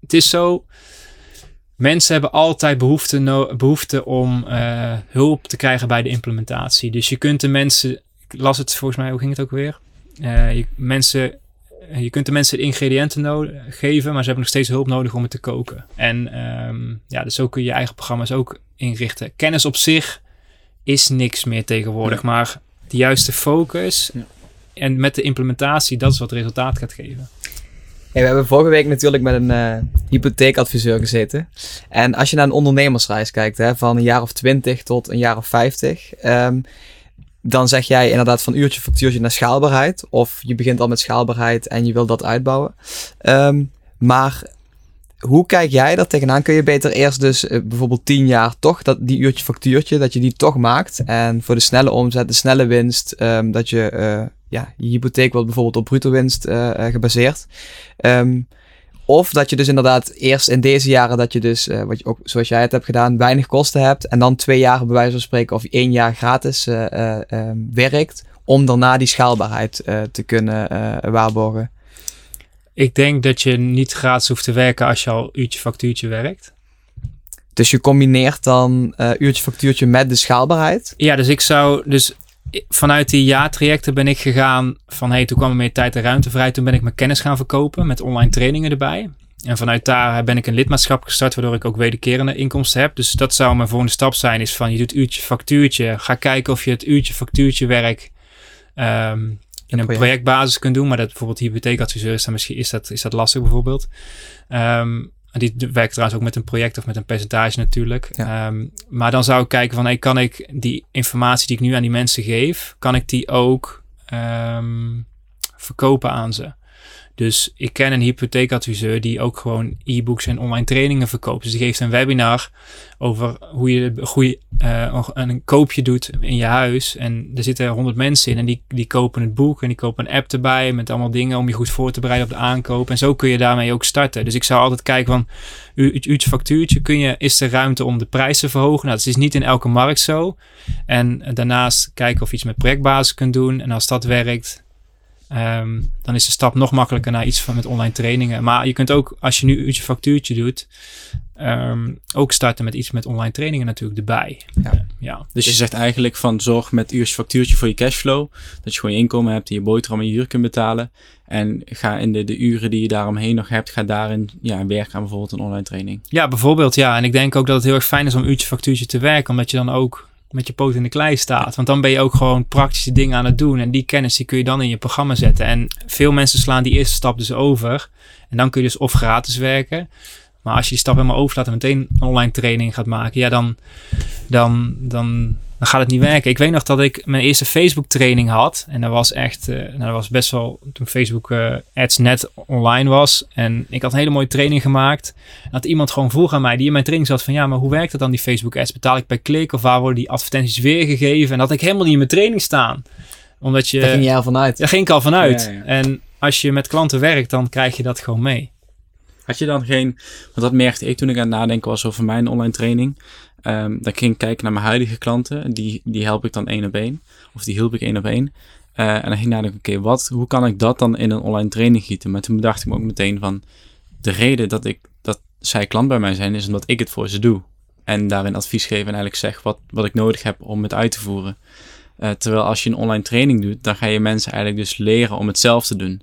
het is zo, mensen hebben altijd behoefte, no behoefte om uh, hulp te krijgen bij de implementatie. Dus je kunt de mensen, ik las het volgens mij, hoe ging het ook weer? Uh, je, mensen, eh, je kunt de mensen de ingrediënten geven, maar ze hebben nog steeds hulp nodig om het te koken. En um, ja, dus zo kun je je eigen programma's ook inrichten. Kennis op zich is niks meer tegenwoordig, maar de juiste focus ja. en met de implementatie, dat is wat resultaat gaat geven. We hebben vorige week natuurlijk met een uh, hypotheekadviseur gezeten. En als je naar een ondernemersreis kijkt, hè, van een jaar of 20 tot een jaar of 50, um, dan zeg jij inderdaad van uurtje factuurtje naar schaalbaarheid. Of je begint al met schaalbaarheid en je wil dat uitbouwen. Um, maar hoe kijk jij daar tegenaan? Kun je beter eerst dus uh, bijvoorbeeld 10 jaar toch dat die uurtje factuurtje, dat je die toch maakt. En voor de snelle omzet, de snelle winst, um, dat je uh, ja, je hypotheek wordt bijvoorbeeld op bruto winst uh, gebaseerd. Um, of dat je dus inderdaad eerst in deze jaren dat je dus, uh, wat je ook zoals jij het hebt gedaan, weinig kosten hebt. En dan twee jaar bij wijze van spreken of één jaar gratis uh, uh, werkt. Om daarna die schaalbaarheid te kunnen waarborgen. Ik denk dat je niet gratis hoeft te werken als je al uurtje factuurtje werkt. Dus je combineert dan uurtje factuurtje met de schaalbaarheid? Ja, dus ik zou dus vanuit die jaartrajecten ben ik gegaan van hey, toen kwam er meer tijd en ruimte vrij. Toen ben ik mijn kennis gaan verkopen met online trainingen erbij. En vanuit daar ben ik een lidmaatschap gestart, waardoor ik ook wederkerende inkomsten heb. Dus dat zou mijn volgende stap zijn, is van je doet uurtje factuurtje. Ga kijken of je het uurtje factuurtje werk um, in een projectbasis kunt doen. Maar dat bijvoorbeeld hypotheekadviseur is, dan misschien is dat, is dat lastig bijvoorbeeld. Um, die werkt trouwens ook met een project of met een percentage natuurlijk. Ehm, maar dan zou ik kijken van, hey, kan ik die informatie die ik nu aan die mensen geef, kan ik die ook um, verkopen aan ze? Dus ik ken een hypotheekadviseur die ook gewoon e-books en online trainingen verkoopt. Dus die geeft een webinar over hoe je uh, een koopje doet in je huis. En er zitten honderd mensen in en die, die kopen het boek en die kopen een app erbij met allemaal dingen om je goed voor te bereiden op de aankoop. En zo kun je daarmee ook starten. Dus ik zou altijd kijken van, uurtje factuurtje, kun je, is er ruimte om de prijs te verhogen? Nou, het is niet in elke markt zo. En daarnaast kijken of je iets met projectbasis kunt doen. En als dat werkt, Um, dan is de stap nog makkelijker naar iets van met online trainingen. Maar je kunt ook, als je nu uurtje factuurtje doet, um, ook starten met iets met online trainingen natuurlijk erbij. Ja. Uh, ja. Dus je zegt eigenlijk van zorg met uurtje factuurtje voor je cashflow. Dat je gewoon je inkomen hebt en je boterham en je huur kunt betalen. En ga in de, de uren die je daaromheen nog hebt, ga daarin ja, werken aan bijvoorbeeld een online training. Ja, bijvoorbeeld ja. En ik denk ook dat het heel erg fijn is om uurtje factuurtje te werken. Omdat je dan ook met je poot in de klei staat. Want dan ben je ook gewoon praktische dingen aan het doen. En die kennis die kun je dan in je programma zetten. En veel mensen slaan die eerste stap dus over. En dan kun je dus of gratis werken. Maar als je die stap helemaal overslaat en meteen een online training gaat maken. Ja, dan, dan, dan dan gaat het niet werken. Ik weet nog dat ik mijn eerste Facebook training had. En dat was echt, uh, nou, dat was best wel toen Facebook uh, ads net online was. En ik had een hele mooie training gemaakt. En dat iemand gewoon vroeg aan mij, die in mijn training zat van, ja, maar hoe werkt het dan die Facebook ads? Betaal ik per klik of waar worden die advertenties weergegeven? En dat had ik helemaal niet in mijn training staan. Omdat je... Daar ging jij al vanuit. Daar ging ik al vanuit. Ja, ja. En als je met klanten werkt, dan krijg je dat gewoon mee. Had je dan geen, want dat merkte ik toen ik aan het nadenken was over mijn online training. Um, dan ging ik kijken naar mijn huidige klanten. Die, die help ik dan één op één. Of die hielp ik één op één. Uh, en dan ging ik nadenken, oké, wat, hoe kan ik dat dan in een online training gieten? Maar toen bedacht ik me ook meteen van, de reden dat, ik, dat zij klant bij mij zijn, is omdat ik het voor ze doe. En daarin advies geven en eigenlijk zeg wat, wat ik nodig heb om het uit te voeren. Uh, terwijl als je een online training doet, dan ga je mensen eigenlijk dus leren om het zelf te doen.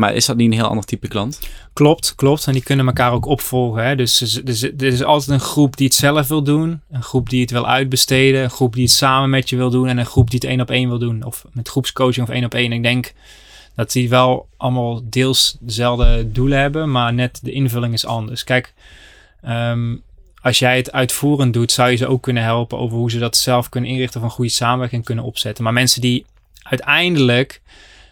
Maar is dat niet een heel ander type klant? Klopt, klopt. En die kunnen elkaar ook opvolgen. Hè? Dus, dus er is altijd een groep die het zelf wil doen. Een groep die het wil uitbesteden. Een groep die het samen met je wil doen. En een groep die het één op één wil doen. Of met groepscoaching of één op één. Ik denk dat die wel allemaal deels dezelfde doelen hebben. Maar net de invulling is anders. Kijk, um, als jij het uitvoerend doet, zou je ze ook kunnen helpen over hoe ze dat zelf kunnen inrichten of een goede samenwerking kunnen opzetten. Maar mensen die uiteindelijk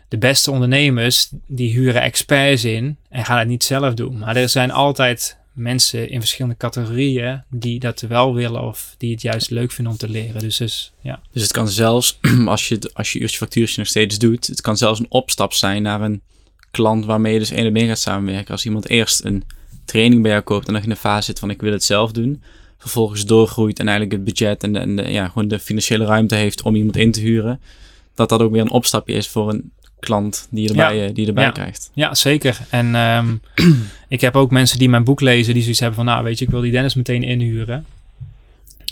de beste ondernemers, die huren experts in en gaan het niet zelf doen. Maar er zijn altijd mensen in verschillende categorieën die dat wel willen of die het juist leuk vinden om te leren. Dus, dus ja. Dus het kan zelfs, als je, als je eerst factuurtje nog steeds doet, het kan zelfs een opstap zijn naar een klant waarmee je dus één op één gaat samenwerken. Als iemand eerst een training bij jou koopt en nog in de fase zit van ik wil het zelf doen, vervolgens doorgroeit en eigenlijk het budget en, de, en de, ja, gewoon de financiële ruimte heeft om iemand in te huren, dat dat ook weer een opstapje is voor een klant die je erbij, ja. die je erbij ja. krijgt. Ja, zeker. En um, ik heb ook mensen die mijn boek lezen, die zoiets hebben van, nou weet je, ik wil die Dennis meteen inhuren.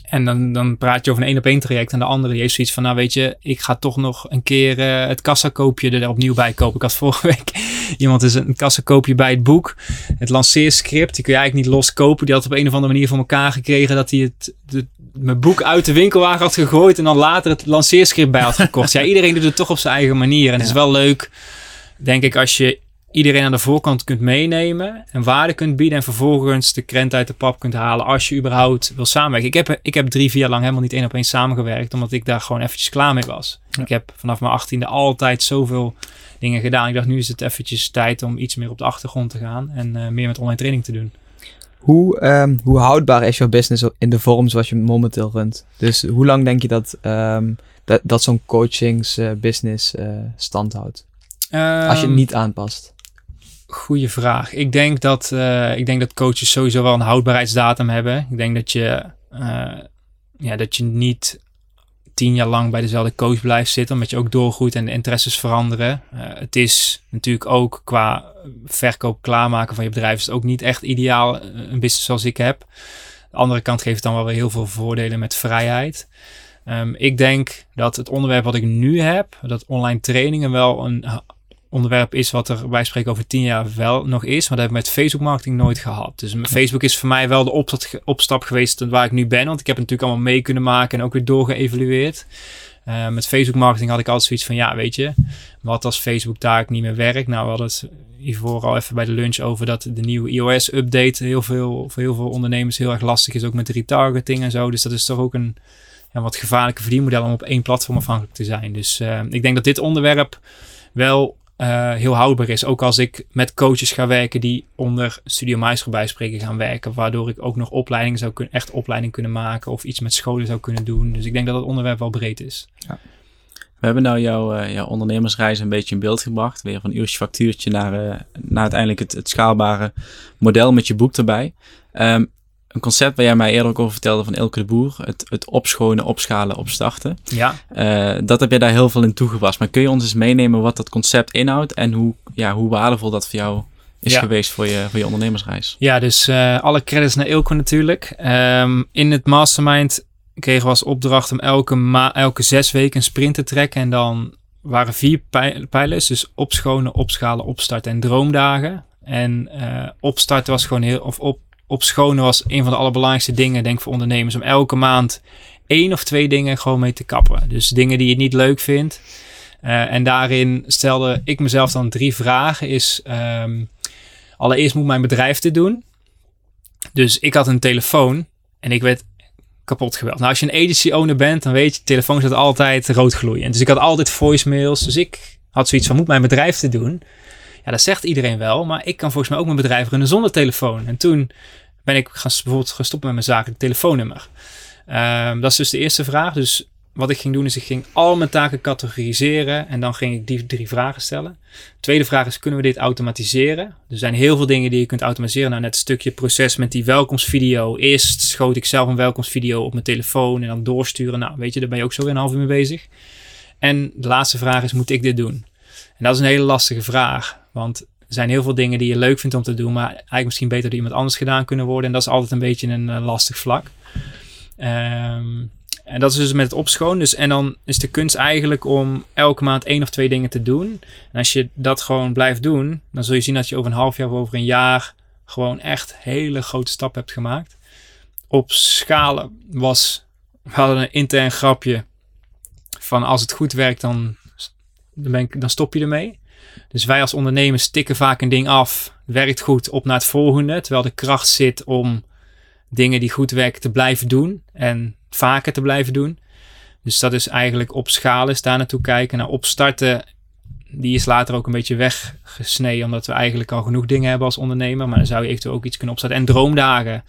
En dan, dan praat je over een één op één traject. En de andere die heeft zoiets van, nou weet je, ik ga toch nog een keer uh, het kassakoopje er opnieuw bij kopen. Ik had vorige week iemand is een kassakoopje bij het boek. Het lanceerscript, die kun je eigenlijk niet loskopen. Die had op een of andere manier voor elkaar gekregen dat hij het, de, mijn boek uit de winkelwagen had gegooid. En dan later het lanceerscript bij had gekocht. ja, iedereen doet het toch op zijn eigen manier. En het is wel leuk, denk ik, als je iedereen aan de voorkant kunt meenemen en waarde kunt bieden en vervolgens de krent uit de pap kunt halen als je überhaupt wil samenwerken. Ik heb, ik heb drie, vier jaar lang helemaal niet één op één samengewerkt, omdat ik daar gewoon eventjes klaar mee was. Ja. Ik heb vanaf mijn achttiende altijd zoveel dingen gedaan. Ik dacht, nu is het eventjes tijd om iets meer op de achtergrond te gaan en uh, meer met online training te doen. Hoe, um, hoe houdbaar is jouw business in de vorm zoals je momenteel runt? Dus hoe lang denk je dat, um, dat, dat zo'n coachingsbusiness uh, uh, stand houdt? Um, Als je het niet aanpast. Goeie vraag. Ik denk dat, uh, ik denk dat coaches sowieso wel een houdbaarheidsdatum hebben. Ik denk dat je, ja, dat je niet tien jaar lang bij dezelfde coach blijft zitten, omdat je ook doorgroeit en de interesses veranderen. Uh, het is natuurlijk ook qua verkoop klaarmaken van je bedrijf is het ook niet echt ideaal, een business zoals ik heb. De andere kant geeft dan wel weer heel veel voordelen met vrijheid. Um, ik denk dat het onderwerp wat ik nu heb, dat online trainingen wel een onderwerp is wat er wij spreken over tien jaar wel nog is. Maar dat heb ik met Facebook marketing nooit gehad. Dus Facebook is voor mij wel de opstap, opstap geweest waar ik nu ben. Want ik heb het natuurlijk allemaal mee kunnen maken en ook weer doorgeëvalueerd. Uh, met Facebook marketing had ik altijd zoiets van, ja, weet je, wat als Facebook taak niet meer werkt? Nou, we hadden het hiervoor al even bij de lunch over dat de nieuwe iOS-update heel veel, voor heel veel ondernemers heel erg lastig is, ook met retargeting en zo. Dus dat is toch ook een ja, wat gevaarlijke verdienmodel om op één platform afhankelijk te zijn. Dus uh, ik denk dat dit onderwerp wel uh, heel houdbaar is. Ook als ik met coaches ga werken die onder Studio Maestro bijspreken gaan werken. Waardoor ik ook nog opleidingen zou kunnen, echt opleiding kunnen maken. Of iets met scholen zou kunnen doen. Dus ik denk dat het onderwerp wel breed is. Ja. We hebben nou jouw, jouw ondernemersreis een beetje in beeld gebracht. Weer van uurtje factuurtje naar, uh, naar uiteindelijk het, het schaalbare model met je boek erbij. Um, een concept waar jij mij eerder ook over vertelde van Elke de Boer. Het, het opschonen, opschalen, opstarten. Ja. Uh, dat heb je daar heel veel in toegepast. Maar kun je ons eens meenemen wat dat concept inhoudt en hoe, ja, hoe waardevol dat voor jou is ja. geweest voor je, voor je ondernemersreis? Ja, dus uh, alle credits naar Ilko natuurlijk. Um, in het mastermind kregen we als opdracht om elke, ma elke zes weken een sprint te trekken. En dan waren vier pijlers. Dus opschonen, opschalen, opstarten en droomdagen. En uh, opstarten was gewoon heel, of op, opschonen was een van de allerbelangrijkste dingen, denk ik, voor ondernemers. Om elke maand één of twee dingen gewoon mee te kappen. Dus dingen die je niet leuk vindt. Uh, en daarin stelde ik mezelf dan drie vragen. Is um, allereerst moet mijn bedrijf dit doen. Dus ik had een telefoon en ik werd kapot gebeld. Nou, als je een agency owner bent, dan weet je, telefoon staat altijd rood gloeien. Dus ik had altijd voicemails. Dus ik had zoiets van, moet mijn bedrijf te doen? Ja, dat zegt iedereen wel, maar ik kan volgens mij ook mijn bedrijf runnen zonder telefoon. En toen ben ik gaan, bijvoorbeeld gestopt met mijn zakelijk telefoonnummer. Ehm, dat is dus de eerste vraag. Dus wat ik ging doen is ik ging al mijn taken categoriseren en dan ging ik die drie vragen stellen. Tweede vraag is, kunnen we dit automatiseren? Er zijn heel veel dingen die je kunt automatiseren. Nou, net een stukje proces met die welkomstvideo. Eerst schoot ik zelf een welkomstvideo op mijn telefoon en dan doorsturen. Nou, weet je, daar ben je ook zo weer een half uur mee bezig. En de laatste vraag is, moet ik dit doen? En dat is een hele lastige vraag, want er zijn heel veel dingen die je leuk vindt om te doen, maar eigenlijk misschien beter door iemand anders gedaan kunnen worden. En dat is altijd een beetje een uh, lastig vlak. Um, en dat is dus met het opschoon. Dus, en dan is de kunst eigenlijk om elke maand één of twee dingen te doen. En als je dat gewoon blijft doen, dan zul je zien dat je over een half jaar of over een jaar gewoon echt hele grote stappen hebt gemaakt. Op schalen was, we hadden een intern grapje van als het goed werkt, dan, dan, ben ik, dan stop je ermee. Dus wij als ondernemers stikken vaak een ding af, werkt goed, op naar het volgende. Terwijl de kracht zit om dingen die goed werken te blijven doen. En vaker te blijven doen. Dus dat is eigenlijk op schalen is daar naartoe kijken. Nou, opstarten, die is later ook een beetje weggesneden, omdat we eigenlijk al genoeg dingen hebben als ondernemer. Maar dan zou je eventueel ook iets kunnen opstarten. En droomdagen.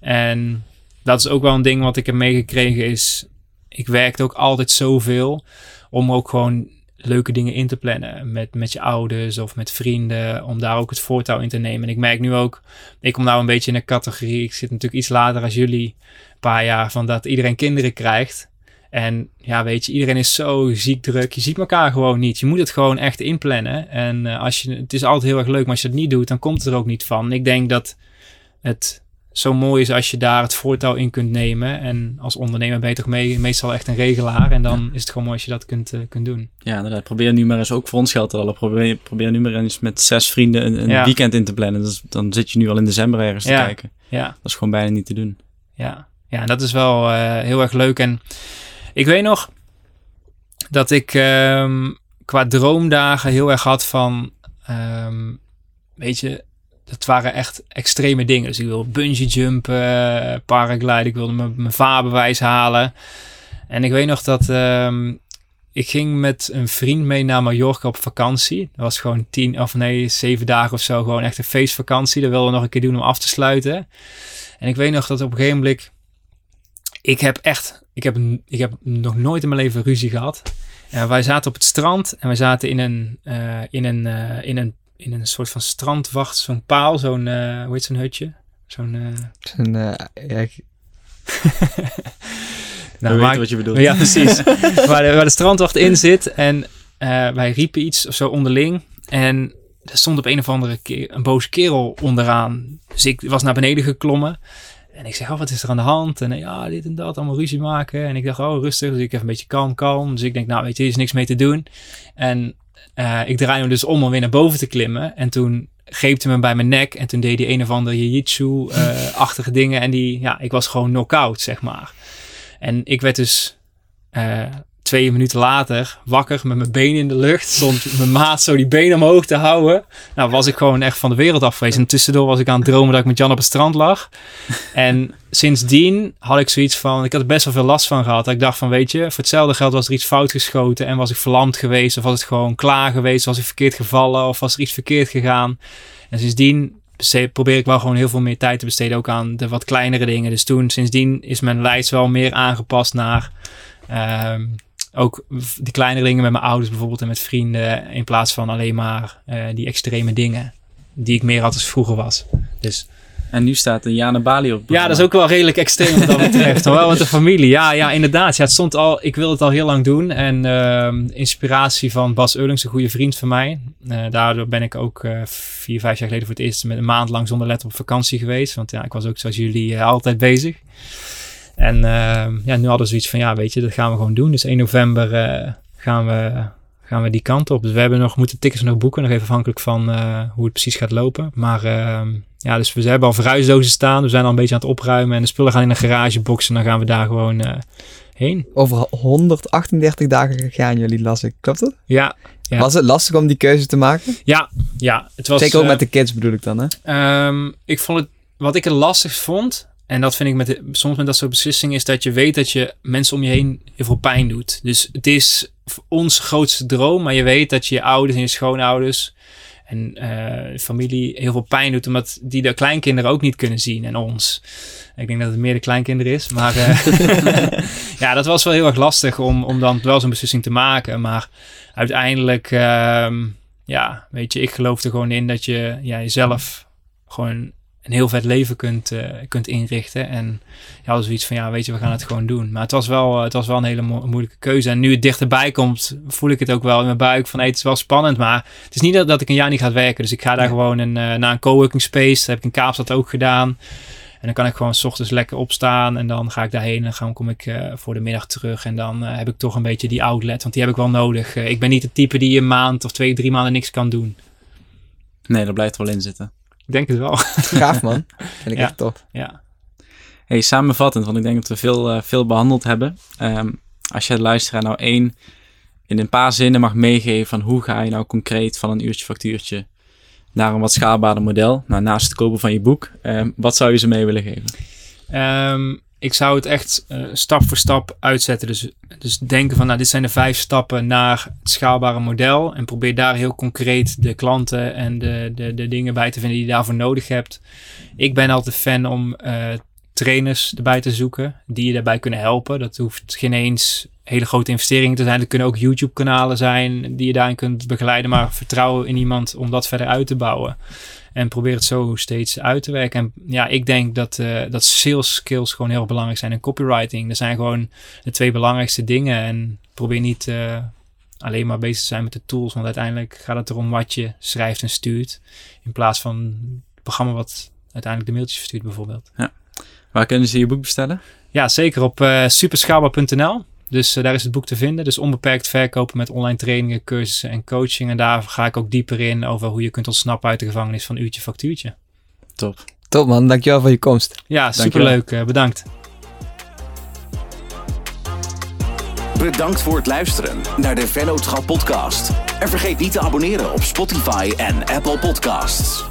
En dat is ook wel een ding wat ik heb meegekregen is, ik werkte ook altijd zoveel om ook gewoon leuke dingen in te plannen met, met je ouders of met vrienden, om daar ook het voortouw in te nemen. En ik merk nu ook, ik kom nou een beetje in een categorie, ik zit natuurlijk iets later als jullie, een paar jaar, van dat iedereen kinderen krijgt. En ja, weet je, iedereen is zo ziek druk. Je ziet elkaar gewoon niet. Je moet het gewoon echt inplannen. En uh, als je, het is altijd heel erg leuk, maar als je het niet doet, dan komt het er ook niet van. Ik denk dat het zo mooi is als je daar het voortouw in kunt nemen. En als ondernemer ben je toch mee, meestal echt een regelaar. En dan is het gewoon mooi als je dat kunt, uh, kunt doen. Ja, inderdaad. Probeer nu maar eens ook voor ons geld te halen. Probeer, probeer nu maar eens met zes vrienden een, een ja. weekend in te plannen. Dus dan zit je nu al in december ergens ja. te kijken. Ja. Dat is gewoon bijna niet te doen. Ja, ja dat is wel uh, heel erg leuk. En ik weet nog dat ik um, qua droomdagen heel erg had van... Um, weet je, dat waren echt extreme dingen. Dus ik wilde bungee jumpen, paragliden, ik wilde mijn vaarbewijs halen. En ik weet nog dat um, ik ging met een vriend mee naar Mallorca op vakantie. Dat was gewoon tien of nee, zeven dagen of zo. Gewoon echt een feestvakantie. Dat wilden we nog een keer doen om af te sluiten. En ik weet nog dat op een gegeven moment... Ik heb echt... Ik heb, ik heb nog nooit in mijn leven ruzie gehad. En wij zaten op het strand en we zaten in een, uh, in een, uh, in een in een soort van strandwacht, zo'n paal, zo'n, uh, hoe heet zo'n hutje? Zo'n... Uh... Zo'n, uh, ja, ik... nou, we weten wat je bedoelt. Ja, precies. waar, de, waar de strandwacht in zit en wij riepen iets of zo onderling en er stond op een of andere keer een boze kerel onderaan. Dus ik was naar beneden geklommen. En ik zeg, oh, wat is er aan de hand? En ja, dit en dat, allemaal ruzie maken. En ik dacht, oh, rustig. Dus ik even een beetje kalm, kalm. Dus ik denk, nou, weet je, er is niks mee te doen. En uh, ik draai hem dus om om weer naar boven te klimmen. En toen greep hij me bij mijn nek. En toen deed hij een of andere jiu-jitsu-achtige dingen. En die, ja, ik was gewoon knock-out, zeg maar. En ik werd dus uh, twee minuten later wakker met mijn benen in de lucht. Stond mijn maat zo die benen omhoog te houden. Nou, was ik gewoon echt van de wereld af. En tussendoor was ik aan het dromen dat ik met Jan op het strand lag. En sindsdien had ik zoiets van... Ik had best wel veel last van gehad. Dat ik dacht van, weet je, voor hetzelfde geld was er iets fout geschoten. En was ik verlamd geweest. Of was het gewoon klaar geweest. Was ik verkeerd gevallen. Of was er iets verkeerd gegaan. En sindsdien probeer ik wel gewoon heel veel meer tijd te besteden. Ook aan de wat kleinere dingen. Dus toen, sindsdien is mijn lijst wel meer aangepast naar... Um, ook die kleine dingen met mijn ouders bijvoorbeeld en met vrienden. In plaats van alleen maar uh, die extreme dingen. Die ik meer had als vroeger was. Dus. En nu staat een Jana Bali op. Ja, dat is ook wel redelijk extreem wat dat betreft. wel met de familie. Ja, ja, inderdaad. Ja, het stond al, ik wil het al heel lang doen. En uh, inspiratie van Bas Eurlings, een goede vriend van mij. Uh, daardoor ben ik ook uh, vier, vijf jaar geleden voor het eerst met een maand lang zonder let op vakantie geweest. Want ja, ik was ook zoals jullie altijd bezig. En uh, ja, nu hadden we zoiets van, ja, weet je, dat gaan we gewoon doen. Dus 1 november uh, gaan, we, gaan we die kant op. Dus we hebben nog, moeten tickets nog boeken, nog even afhankelijk van uh, hoe het precies gaat lopen. Maar ehm, ja, dus we hebben al verhuisdozen staan. We zijn al een beetje aan het opruimen. En de spullen gaan in een garagebox en dan gaan we daar gewoon eh, heen. Over 138 dagen gaan jullie, las ik. Klopt dat? Ja. ja. Was het lastig om die keuze te maken? Ja, ja. Het was, Zeker ook met de kids bedoel ik dan, hè? Um, ik vond het, wat ik het lastigst vond, en dat vind ik met soms met dat soort beslissingen, is dat je weet dat je mensen om je heen heel veel pijn doet. Dus het is ons grootste droom, maar je weet dat je je ouders en je schoonouders en eh, familie heel veel pijn doet, omdat die de kleinkinderen ook niet kunnen zien en ons. Ik denk dat het meer de kleinkinderen is, maar eh, ja, dat was wel heel erg lastig om, om dan wel zo'n beslissing te maken. Maar uiteindelijk, ehm, ja, weet je, ik geloof er gewoon in dat je ja, jezelf gewoon een heel vet leven kunt, eh, kunt inrichten. En ja, hadden zoiets van, ja, weet je, we gaan het gewoon doen. Maar het was wel, eh, het was wel een hele mo- moeilijke keuze. En nu het dichterbij komt, voel ik het ook wel in mijn buik van, hey, het is wel spannend. Maar het is niet dat, dat ik een jaar niet ga werken. Dus ik ga daar gewoon een, eh, naar een coworking space. Dat heb ik in Kaapstad ook gedaan. En dan kan ik gewoon s ochtends lekker opstaan. En dan ga ik daarheen. En dan kom ik voor de middag terug. En dan heb ik toch een beetje die outlet. Want die heb ik wel nodig. Ik ben niet het type die een maand of twee, drie maanden niks kan doen. Nee, dat blijft er wel in zitten. Ik denk het wel. Gaaf man. Vind ik Ja. echt tof. ja. Hey, samenvattend, want ik denk dat we veel, eh, veel behandeld hebben. Ehm, als je de luisteraar nou één in een paar zinnen mag meegeven van hoe ga je nou concreet van een uurtje factuurtje naar een wat schaalbaarder model, nou, naast het kopen van je boek, ehm, wat zou je ze mee willen geven? Ehm, ik zou het echt eh, stap voor stap uitzetten. Dus, dus denken van, nou, dit zijn de vijf stappen naar het schaalbare model. En probeer daar heel concreet de klanten en de, de, de dingen bij te vinden die je daarvoor nodig hebt. Ik ben altijd fan om eh, trainers erbij te zoeken die je daarbij kunnen helpen. Dat hoeft geen eens hele grote investeringen te zijn. Dat kunnen ook YouTube-kanalen zijn die je daarin kunt begeleiden. Maar vertrouw in iemand om dat verder uit te bouwen. En probeer het zo steeds uit te werken. En ja, ik denk dat, eh, dat sales skills gewoon heel belangrijk zijn. En copywriting, dat zijn gewoon de twee belangrijkste dingen. En probeer niet eh, alleen maar bezig te zijn met de tools. Want uiteindelijk gaat het erom wat je schrijft en stuurt. In plaats van het programma wat uiteindelijk de mailtjes verstuurt bijvoorbeeld. Waar kunnen ze je boek bestellen? Ja, zeker op superschaalbaar.nl. Dus eh, daar is het boek te vinden. Dus onbeperkt verkopen met online trainingen, cursussen en coaching. En daar ga ik ook dieper in over hoe je kunt ontsnappen uit de gevangenis van uurtje factuurtje. Top. Top man, dankjewel voor je komst. Ja, superleuk. Eh, bedankt. Bedankt voor het luisteren naar de Vennootschap podcast. En vergeet niet te abonneren op Spotify en Apple Podcasts.